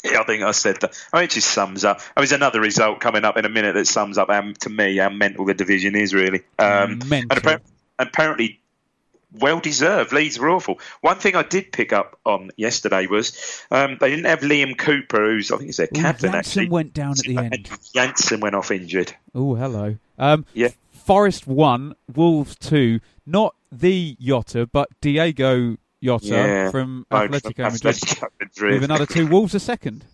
Yeah, I think I said that. I mean, it just sums up. I mean, there's another result coming up in a minute that sums up how, to me how mental the division is really. Um, Mental. And appar- apparently, well deserved. Leeds were awful. One thing I did pick up on yesterday was um, they didn't have Liam Cooper, who's I think he's their captain Jansson actually. went down at the And end. Jansson went off injured. Oh, hello. Um, Yeah. Forest 1, Wolves 2. Not the Jota, but Diego Jota Yeah. from Atletico Madrid. Atletico Madrid. With another two. Wolves are second.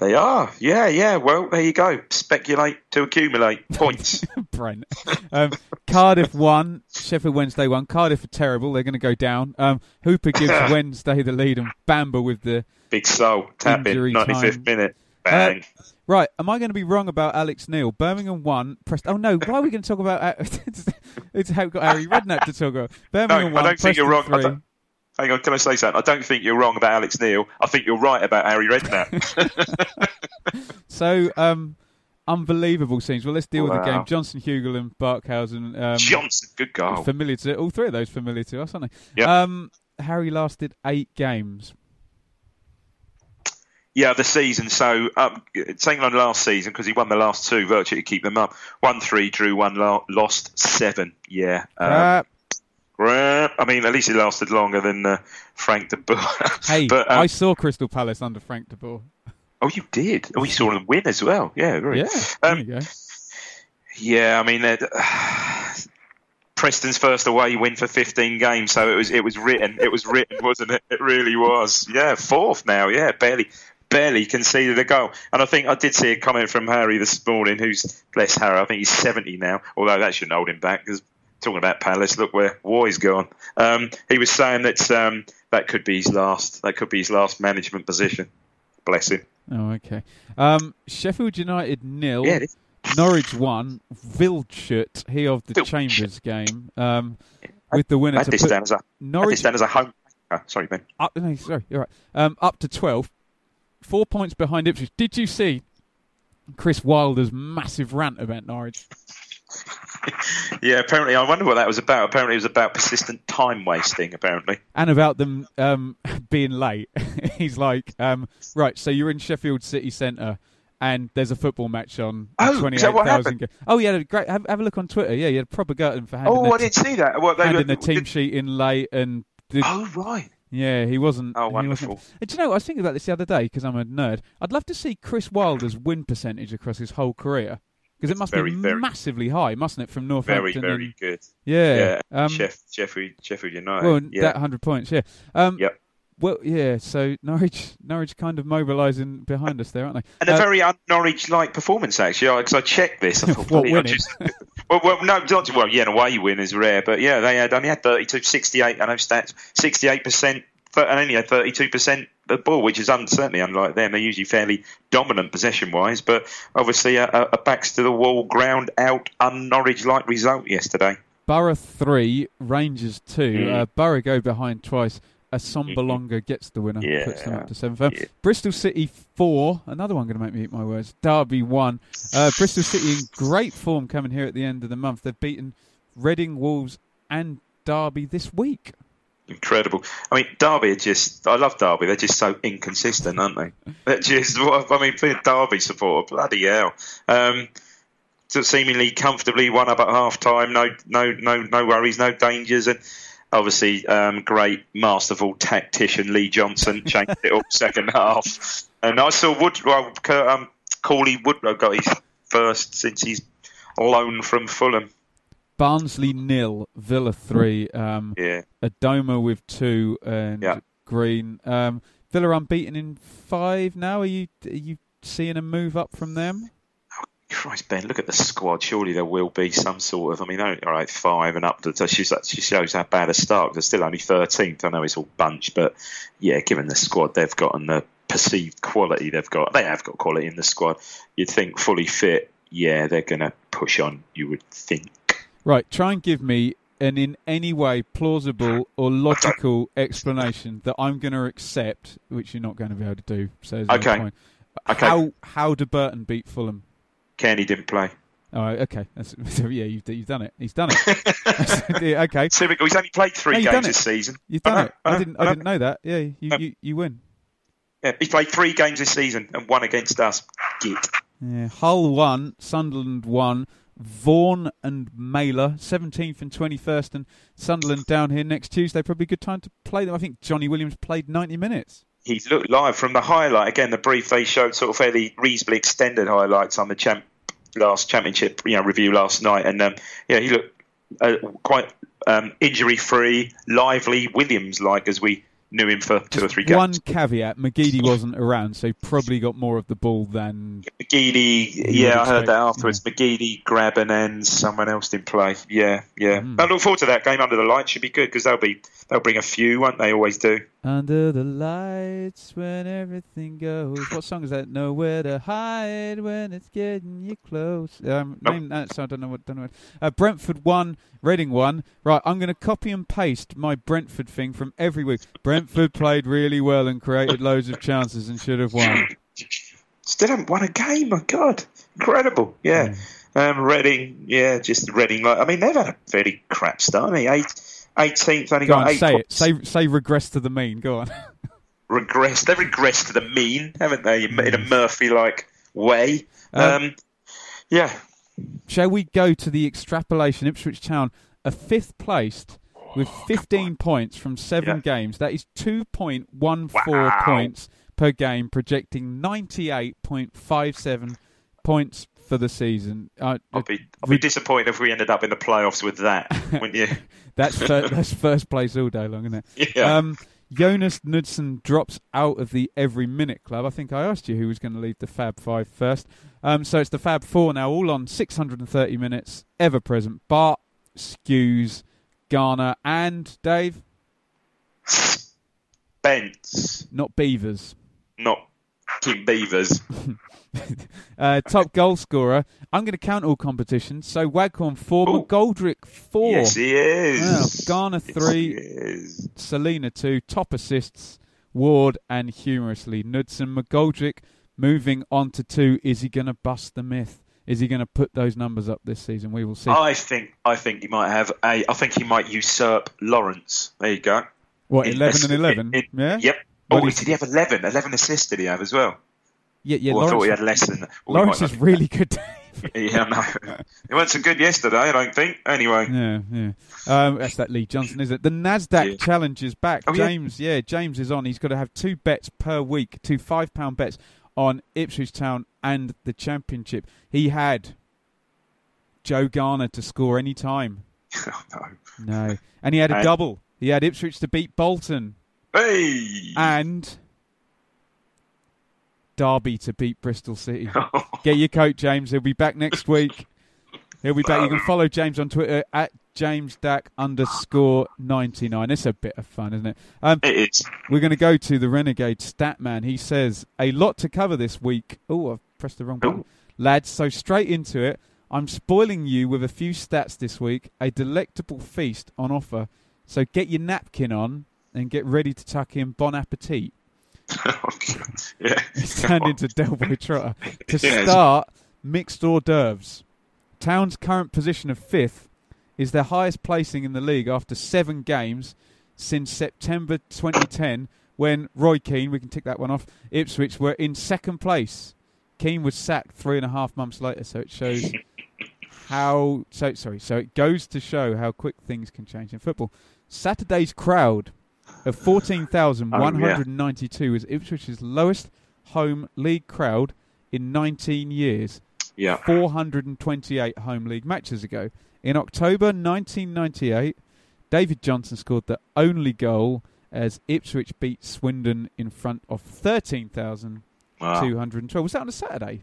They are. Yeah, yeah. Well, there you go. Speculate to accumulate points. Brent. Um, Cardiff won. Sheffield Wednesday won. Cardiff are terrible. They're going to go down. Um, Hooper gives Wednesday the lead and Bamba with the. Big Sol tapping. Injury 95th time. Minute. Uh, right, am I going to be wrong about Alex Neil? Birmingham won. Prest- oh no, why are we going to talk about. it's how got Harry Redknapp to talk about. Birmingham No, won. I don't think you're wrong. I don't- Hang on, can I say something? I don't think you're wrong about Alex Neil. I think you're right about Harry Redknapp. So, um, unbelievable scenes. Well, let's deal with the game. Johnson, Hugill, and Barkhuizen. Um, Johnson, good goal. Familiar to all three of those familiar to us, aren't they? Yep. Um, Harry lasted eight games. Yeah, the season. So, um, taking on last season because he won the last two virtually to keep them up. One three, drew one, lo- lost seven. Yeah. Um, Uh. I mean, at least it lasted longer than uh, Frank de Boer. Hey, but, um, I saw Crystal Palace under Frank de Boer. oh, you did. Oh, you saw them win as well. Yeah, very. Yeah, there Um, you go. Yeah, I mean, uh, Preston's first away win for 15 games, so it was it was written. It was written, wasn't it? It really was. Yeah, fourth now. Yeah, barely barely conceded a goal. And I think I did see a comment from Harry this morning, who's bless Harry. I think he's 70 now, although that shouldn't hold him back because talking about Palace, look where Roy's gone. Um, he was saying that um, that could be his last. That could be his last management position. Bless him. Oh, okay. Um, Sheffield United nil. Yeah. Norwich one. Wildschut, he of the. Chambers game, um, with the I winner had to put down as a I Norwich down as a home. Oh, sorry, Ben. up. No, sorry, you're right. Um, up to twelve, four points behind Ipswich. Did you see Chris Wilder's massive rant about Norwich? Yeah, apparently, I wonder what that was about. Apparently, it was about persistent time wasting. Apparently, and about them um, being late. He's like, um, right, so you're in Sheffield City Centre and there's a football match on. Oh, is that what happened? Oh, yeah, great. Have, have a look on Twitter. Yeah, you had a proper for handing, oh, I didn't see that. What they handing were- the team sheet in late and. The, Oh, right. Yeah, he wasn't. Oh, wonderful. wasn't- Do you know? I was thinking about this the other day because I'm a nerd. I'd love to see Chris Wilder's win percentage across his whole career because it must Very, be very- massively high, mustn't it? From Very, Northampton. very and, good. yeah. Yeah, Um, Sheff, Sheffield, Sheffield United. well, yeah. that hundred points. Yeah. Um, Yep. Well, yeah. So Norwich, Norwich, kind of mobilising behind us there, aren't they? And a Uh, very un-Norwich-like performance, actually, because I checked this. I thought, What, bloody just- well, well, no, not, well, yeah, an away win is rare, but yeah, they had only had 32, 68, I know stats, 68%, and only had 32% the ball, which is un, certainly unlike them. They're usually fairly dominant possession-wise, but obviously a, a, a backs-to-the-wall, ground-out, un-Norwich-like result yesterday. Borough three, Rangers two. Mm. Uh, Borough go behind twice. Assombalonga gets the winner, puts them up to seven. Yeah. Bristol City four, another one going to make me eat my words. Derby one. Uh, Bristol City in great form coming here at the end of the month. They've beaten Reading, Wolves, and Derby this week. Incredible. I mean, Derby are just. I love Derby. They're just so inconsistent, aren't they? They're just. I mean, being a Derby supporter, bloody hell. Um, seemingly comfortably one up at half time. No, no, no, no worries, no dangers, and obviously um, great, masterful tactician Lee Johnson changed it up second half. And I saw Wood. Well, um, Cauley Woodrow got his first since he's loan from Fulham. Barnsley nil, Villa three. Um, Yeah. Adomah with two, and Yeah. Green. Um, Villa unbeaten in five now. Are you are you seeing a move up from them? Christ, Ben, look at the squad. Surely there will be some sort of. I mean, all right, five and up. To, that shows- that shows how bad a start. They're still only 13th. I know it's all bunched, but yeah, given the squad they've got and the perceived quality they've got, they have got quality in the squad. You'd think fully fit. Yeah, they're going to push on. You would think. Right, try and give me an in any way plausible or logical explanation that I'm going to accept, which you're not going to be able to do. So no Okay. Okay. How how did Burton beat Fulham? Cairney didn't play. All right, okay. That's, so yeah, you've, you've done it. He's done it. Yeah, okay. He's only played three No, games this season. you've I done know, it. I know, didn't. I I know. didn't know that. Yeah, you No. you, you win. Yeah, he's played three games this season and one against us. Git. Yeah, Hull one, Sunderland one, Vaughan and Meyler, 17th and 21st, and Sunderland down here next Tuesday. Probably a good time to play them. I think Johnny Williams played 90 minutes. He's looked live from the highlight. Again, the brief they showed sort of fairly reasonably extended highlights on the champ last championship you know, review last night, and um, yeah, he looked uh, quite um, injury free, lively, Williams like as we knew him for two or three games. One caveat: McGeady wasn't around, so he probably got more of the ball than. McGeady, yeah, I heard that afterwards. McGeady, Grabban, and someone else didn't play. Yeah, yeah. Mm. I look forward to that game under the lights. Should be good because they'll be they'll bring a few, won't they? Always do. Under the lights when everything goes. What song is that? Nowhere to hide when it's getting you close. Um, Nope. name that, so I don't know what. Don't know. What. Uh, Brentford one, Reading one. Right, I'm going to copy and paste my Brentford thing from every week. Brentford played really well and created loads of chances and should have won. Still haven't won a game. My God, incredible. Yeah. Um, Reading, yeah, just Reading. Like, I mean, they've had a very crap start. haven't they? Eight, 18th, only Go got on, eight say it. Say say regress to the mean. Go on. regress. They've regressed to the mean, haven't they? In a Murphy-like way. Um, Um, yeah. Shall we go to the extrapolation? Ipswich Town, a fifth placed with 15 points from seven Yeah. games. That is 2.14 Wow. points per game, projecting 98.57 points for the season. Uh, I'd be, I'd be disappointed if we ended up in the playoffs with that, wouldn't you? that's fir- that's first place all day long, isn't it? Yeah. Um, Jonas Knudsen drops out of the every minute club. I think I asked you who was going to leave the Fab Five first. Um, so it's the Fab Four now, all on 630 minutes, ever present. Bart, Skuse, Garner, and Dave, Bents, not Beavers. not King Beavers. Uh, top goal scorer. I'm going to count all competitions. So Waghorn four, Ooh. McGoldrick four, Yes, he is. Garner Yes, three. he is. Celina two, top assists, Ward, and humorously Knudsen. McGoldrick moving on to two. Is he going to bust the myth? Is he going to put those numbers up this season? We will see. I think I think he might have a. I think he might usurp Lawrence. There you go. what In- eleven and eleven? yeah, Yep. Well, Oh, he's- did he have 11? 11 assists did he have as well? yeah, yeah. oh, I thought he had less than. Oh, Lawrence might is really good. Yeah, no. He weren't so good yesterday, I don't think. Anyway. Yeah, yeah. Um, that's that Lee Johnson, is it? The Nasdaq Yeah. challenge is back. Oh, yeah. James, yeah. James is on. He's got to have two bets per week, two five pound bets on Ipswich Town and the Championship. He had Joe Garner to score any time. Oh, no. No, and he had a And- double. He had Ipswich to beat Bolton Hey! and Derby to beat Bristol City. Get your coat, James. He'll be back next week. He'll be back. You can follow James on Twitter at JamesDack underscore 99. It's a bit of fun, isn't it? Um, it is. we're going to go to the Renegade Statman. He says, a lot to cover this week. Oh, I've pressed the wrong button. Oh. Lads, so straight into it. I'm spoiling you with a few stats this week. A delectable feast on offer. So get your napkin on and get ready to tuck in Bon Appetit. yeah. It's turned into Delboy Trotter. To Yes. start, mixed hors d'oeuvres. Town's current position of fifth is their highest placing in the league after seven games since September 2010, when Roy Keane, we can tick that one off, Ipswich were in second place. Keane was sacked three and a half months later, so it shows how. So sorry, so it goes to show how quick things can change in football. Saturday's crowd of 14,192 is Ipswich's lowest home league crowd in 19 years. Yeah. 428 home league matches ago. In October 1998, David Johnson scored the only goal as Ipswich beat Swindon in front of 13,212. Wow. Was that on a Saturday?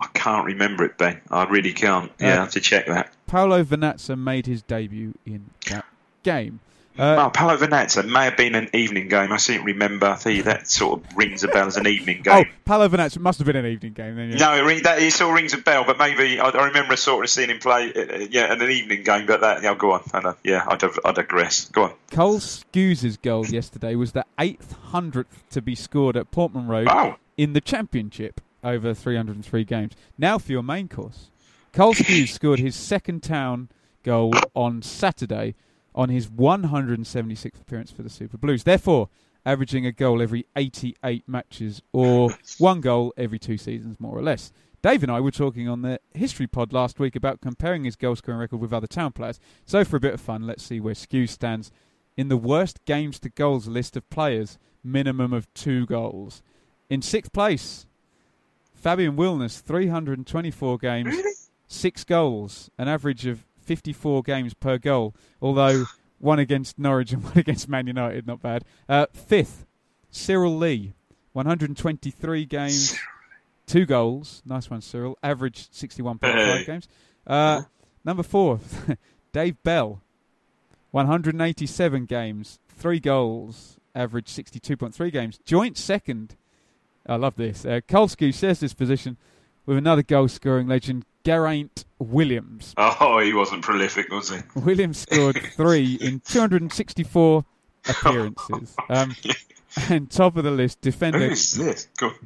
I can't remember it, Ben. I really can't. Yeah, uh, I have to check that. Paolo Vernazza made his debut in that game. Uh, oh, Paolo Vernazza may have been an evening game. I seem to remember. I think that sort of rings a bell as an evening game. oh, game. Paolo Vernazza must have been an evening game then. Yeah. No, it, ring, that, it of rings a bell, but maybe I, I remember sort of seeing him play, uh, uh, yeah, in an evening game. But that, yeah, go on. I yeah, I, div- I digress. Go on. Cole Skuse' goal yesterday was the eighth hundredth to be scored at Portman Road Oh, in the Championship over 303 games. Now for your main course. Cole Skuse scored his second town goal on Saturday on his 176th appearance for the Super Blues. Therefore, averaging a goal every 88 matches or one goal every two seasons, more or less. Dave and I were talking on the History Pod last week about comparing his goal scoring record with other town players. So, for a bit of fun, let's see where Skuse stands in the worst games to goals list of players, minimum of two goals. In sixth place, Fabian Wilnis, 324 games, six goals, an average of 54 games per goal, although one against Norwich and one against Man United, not bad. Uh, fifth, Cyril Lea, 123 games, two goals, nice one, Cyril, average 61.5 Hey. games. Uh, number four, Dave Bell, 187 games, three goals, average 62.3 games. Joint second, I love this. Uh, Kolsky shares this position with another goal scoring legend, Geraint Williams. oh, he wasn't prolific, was he? Williams scored three in 264 appearances. Um, and top of the list, defender?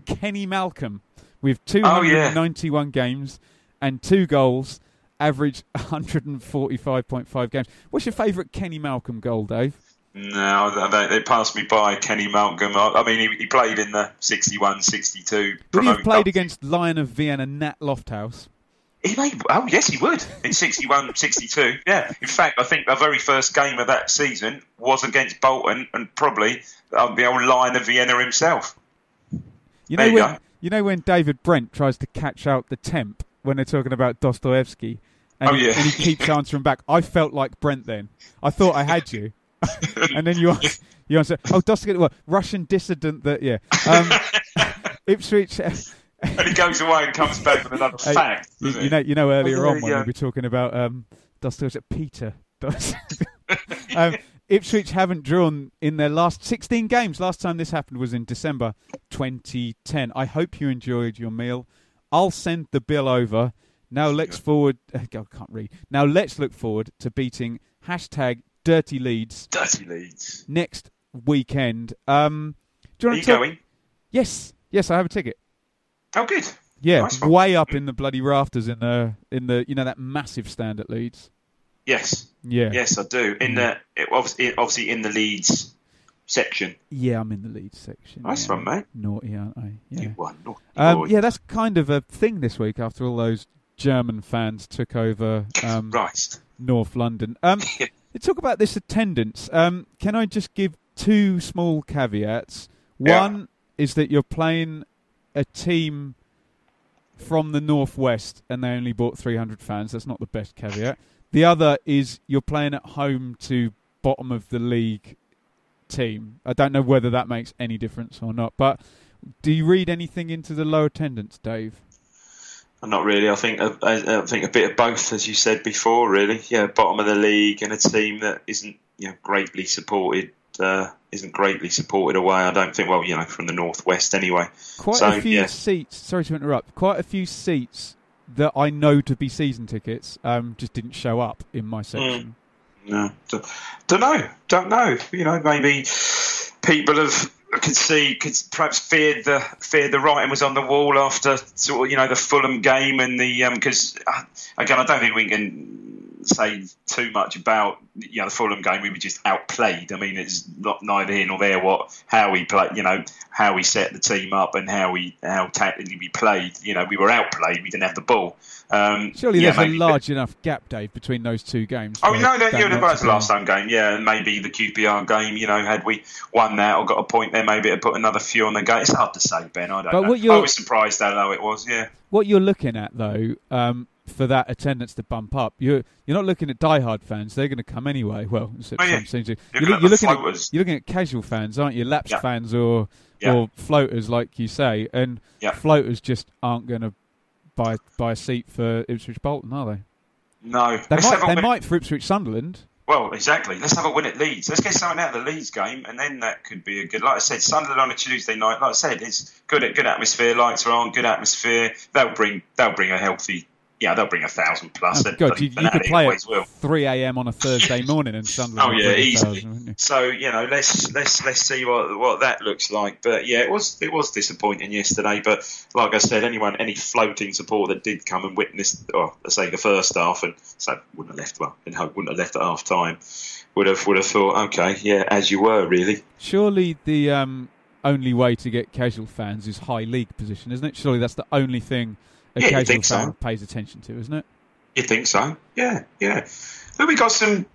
Kenny Malcolm with Oh, yeah. 291 games and two goals, average 145.5 games. What's your favourite Kenny Malcolm goal, Dave? No, they, passed me by. Kenny Malcolm. I, I mean, he, he played in the 61, 62. Would he played against Lion of Vienna, Nat Lofthouse? He may, oh yes, he would in 61, 62. Yeah. In fact, I think the very first game of that season was against Bolton, and probably uh, the old Lion of Vienna himself. You know when you know when David Brent tries to catch out the temp when they're talking about Dostoevsky, and, Oh, he, yeah. and he keeps answering back. I felt like Brent then. I thought I had you, and then you you answer. Oh, Dostoevsky, what Russian dissident? That yeah. Um, Ipswich. And he goes away and comes back with another Hey, fact. You, you know, you know earlier Oh, on when yeah. we were talking about um, Dostoevsky, Peter. Dostoevsky. um, Ipswich haven't drawn in their last 16 games. Last time this happened was in December 2010. I hope you enjoyed your meal. I'll send the bill over. Now let's forward. Uh, God, I can't read. Now let's look forward to beating hashtag Dirty Leeds Dirty Leeds. next weekend. Um, do you Are want you to talk? going? Yes, yes, I have a ticket. Oh, good. Yeah, Nice way up in the bloody rafters in the in the you know that massive stand at Leeds. Yes. Yeah, Yes, I do. In the it, obviously, obviously in the Leeds section. yeah, I'm in the Leeds section. Nice yeah. one, mate. Naughty, aren't I? Yeah. You won. naughty Um, yeah, that's kind of a thing this week after all those German fans took over um, Right. North London. Um, talk about this attendance. Um, can I just give two small caveats? Yeah. One is that you're playing a team from the northwest and they only bought 300 fans. That's not the best caveat. The other is you're playing at home to bottom of the league team. I don't know whether that makes any difference or not. But do you read anything into the low attendance, Dave? Uh, not really. I think I, I I think a bit of both, as you said before. Really, yeah. Bottom of the league and a team that isn't you know greatly supported. Uh, isn't greatly supported away. I don't think. Well, you know, from the northwest anyway. Quite So, a few yeah. seats. Sorry to interrupt. Quite a few seats that I know to be season tickets um, just didn't show up in my section. No, don't, don't know. Don't know. You know, maybe people have could see could perhaps feared the feared the writing was on the wall after sort of you know the Fulham game and the because uh, again I don't think we can say too much about you know the Fulham game. We were just outplayed. I mean, it's not neither here nor there what how we play. You know how we set the team up and how we how tactically we played. You know we were outplayed. We didn't have the ball. Um, Surely yeah, there's maybe- a large enough gap, Dave, between those two games. Oh, no, no, that yeah, not no, that's to the last home game. Yeah, and maybe the QPR game. You know, had we won that or got a point there, maybe it'd put another few on the gate. It's hard to say, Ben. I don't But know. I was surprised how low it was. Yeah, What you're looking at, though, um, for that attendance to bump up, you're you're not looking at diehard fans. They're going to come anyway. Well, Oh, yeah. to. You're You're, looking you're looking at you're looking at casual fans, aren't you? Lapsed Yeah. fans or Yeah. or floaters, like you say, and floaters just aren't going to buy buy a seat for Ipswich Bolton, are they? no. They Let's might they win- might for Ipswich Sunderland. Well, exactly. Let's have a win at Leeds. Let's get something out of the Leeds game, and then that could be a good. Like I said, Sunderland on a Tuesday night. Like I said, it's good. Good atmosphere. Lights are on. Good atmosphere. They'll bring. They'll bring a healthy. Yeah, they'll bring a thousand plus. Oh, God, you, you could play at will. 3 a.m. on a Thursday morning and Sunderland. Oh yeah, easily. So you know, let's let's let's see what what that looks like. But yeah, it was it was disappointing yesterday. But like I said, anyone any floating support that did come and witness, or let's say the first half, and so wouldn't have left well, and hope wouldn't have left at half time, would have would have thought, okay, yeah, as you were really. Surely the um, only way to get casual fans is high league position, isn't it? Surely that's the only thing Yeah, you think so. pays attention to, isn't it? You think so? Yeah, yeah. But we got some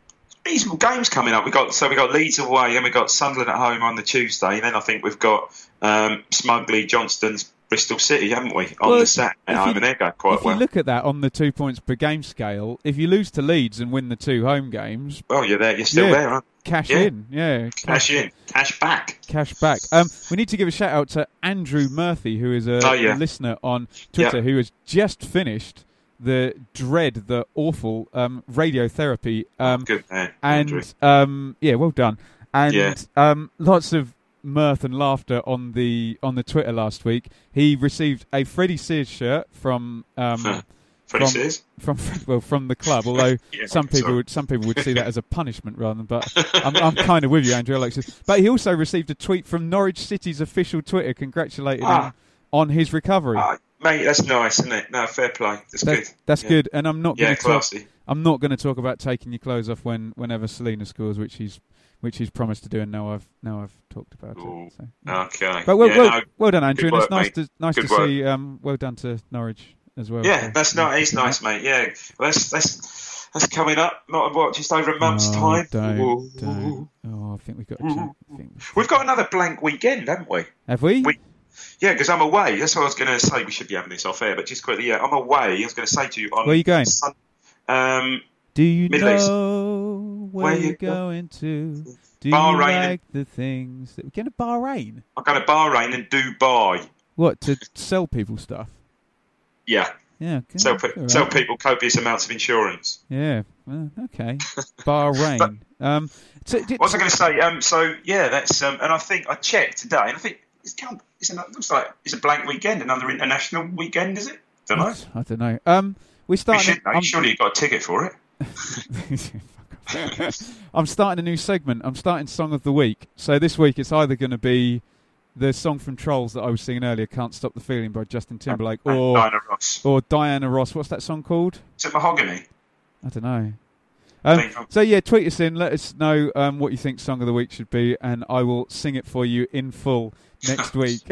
reasonable games coming up. We got so we got Leeds away, and we got Sunderland at home on the Tuesday. And then I think we've got um, Smugly Johnson's Bristol City, haven't we, on Well, the set, at if home, you- and they're going quite if well. If you look at that on the two points per game scale, if you lose to Leeds and win the two home games, well, you're there. You're still Yeah. there, aren't cash Yeah. in, yeah, Cash in, cash back. cash back. Um, we need to give a shout out to Andrew Murphy, who is a Oh, yeah. listener on Twitter, who has just finished the dread, the awful um, radiotherapy. Um, Good man, Andrew. and um, yeah, well done. And um, lots of mirth and laughter on the on the Twitter last week. He received a Freddie Sears shirt from um, Huh. From- Sears. from well from the club. Although Yeah, some people sorry. would some people would see that as a punishment rather than. But I'm, I'm kind of with you, Andrew Alexis. But he also received a tweet from Norwich City's official Twitter congratulating Ah. him on his recovery. Ah, mate, that's nice, isn't it? No, fair play. That's That- good. That's Yeah. good, and I'm not Yeah, going to talk. I'm not going to talk about taking your clothes off when whenever Celina scores, which he's which he's promised to do, and now I've now I've talked about Ooh, it. So, yeah. Okay. But well, Yeah, well, no, well done, Andrew. and it's nice mate. to nice Good to work. see. Um, well done to Norwich as well. Yeah, so- that's nice. He's nice, mate. Yeah, well, that's that's that's coming up. Not what, just over a month's Oh, time. Don't, don't. Oh, I think we've got. A chat. I think We've got another blank weekend, haven't we? Have we? We- Yeah, because I'm away. That's what I was going to say. We should be having this off air, but just quickly, yeah, I'm away. I was going to say to you on Where are you going? Sun- um, Do you Middle East. Where, Where you're you go- going to? Do Bahrain you and- like the things that we're going to Bahrain? I'm going to Bahrain and Dubai. What to sell people stuff? Yeah, Yeah, okay, sell, pe- right. sell people copious amounts of insurance. Yeah, well, okay. Bahrain. um, so, did, What was I going to say? Um, so yeah, that's um, and I think I checked today, and I think it's count. It's an, looks like it's a blank weekend, another international weekend, is it? Don't know. I don't know. Um, we should know. Surely you got a ticket for it. I'm starting a new segment. I'm starting Song of the Week. So this week it's either going to be the song from Trolls that I was singing earlier, "Can't Stop the Feeling" by Justin Timberlake, And or Diana Ross. or Diana Ross. What's that song called? Is it mahogany? I don't know. Um, so yeah, tweet us in. Let us know um, what you think song of the week should be, and I will sing it for you in full next week.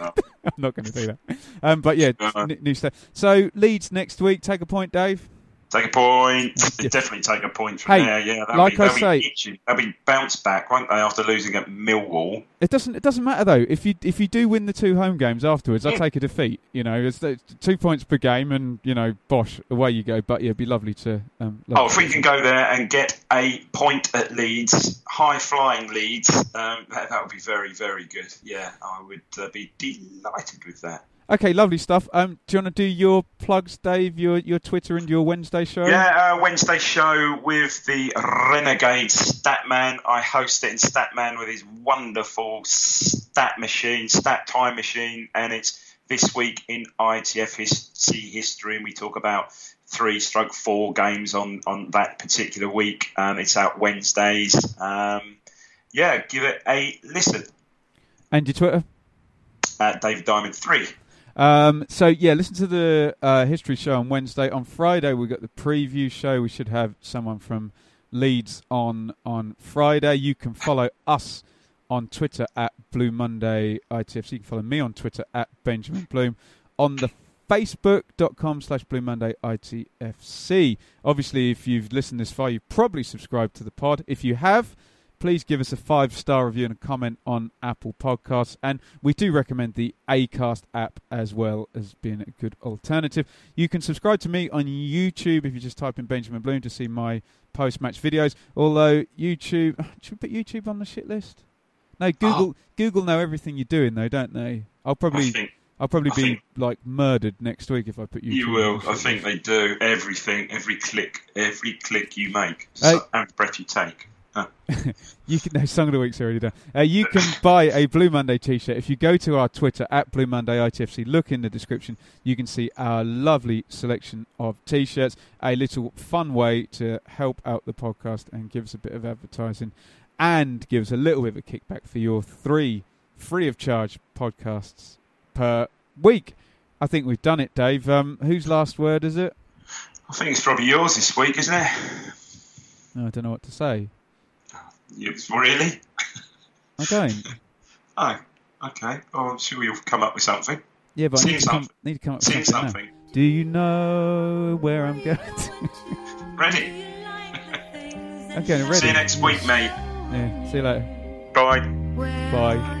I'm not going to do that. Um, but yeah, No. n- new stuff. So Leeds next week. Take a point, Dave. Take a point. Yeah. Definitely take a point from Hey, there. Yeah, like be, I say- be they'll be bounced back, won't they, after losing at Millwall? It doesn't. It doesn't matter though. If you if you do win the two home games afterwards, I take a defeat. You know, it's, it's two points per game, and you know, bosh, away you go. But yeah, it'd be lovely to. Um, Oh, if we can go there and get a point at Leeds, high flying Leeds, um, that, that would be very, very good. Yeah, I would uh, be delighted with that. Okay, lovely stuff. Um, do you want to do your plugs, Dave? Your your Twitter and your Wednesday show. Yeah, uh, Wednesday show with the Renegade Statman. I host it in Statman with his wonderful stat machine, stat time machine, and it's this week in ITF his- history, and we talk about three stroke four games on, on that particular week. Um, it's out Wednesdays. Um, yeah, give it a listen And your Twitter. at David Diamond 3. Um, so yeah, listen to the uh, history show on Wednesday. On Friday, we've got the preview show. We should have someone from Leeds on on Friday. You can follow us on Twitter at Blue Monday ITFC. You can follow me on Twitter at Benjamin Bloom. On the Facebook.com slash Blue Monday ITFC. Obviously, if you've listened this far, you've probably subscribed to the pod. If you have, please give us a five star review and a comment on Apple Podcasts. And we do recommend the Acast app as well as being a good alternative. You can subscribe to me on YouTube if you just type in Benjamin Bloom to see my post match videos. Although YouTube, should we put YouTube on the shit list? No, ah. Google Google know everything you're doing though, don't they? I'll probably think I'll probably I be think- like murdered next week if I put YouTube. you will. I think list. they do. Everything, every click, every click you make, so, every breath you take. You can no song of the week's already done. Uh, you can buy a Blue Monday T-shirt if you go to our Twitter at Blue Monday ITFC. Look in the description. You can see our lovely selection of T-shirts. A little fun way to help out the podcast and give us a bit of advertising, and give us a little bit of a kickback for your three free of charge podcasts per week. I think we've done it, Dave. Um, whose last word is it? I think it's probably yours this week, isn't it? I don't know what to say. You, really? I don't. Oh, okay. Oh, I'm sure you'll come up with something. Yeah, but I need to, come, something. need to come up with Sing something. something. Do you know where I'm going? to? Ready? okay, ready. See you next week, mate. Yeah, see you later. Bye. Bye.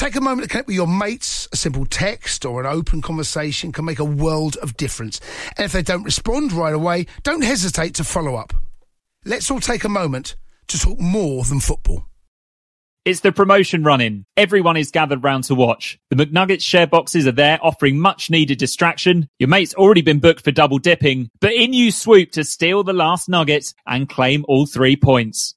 Take a moment to connect with your mates. A simple text or an open conversation can make a world of difference. And if they don't respond right away, don't hesitate to follow up. Let's all take a moment to talk more than football. It's the promotion running. Everyone is gathered round to watch. The McNuggets share boxes are there offering much needed distraction. Your mate's already been booked for double dipping, but in you swoop to steal the last nugget and claim all three points.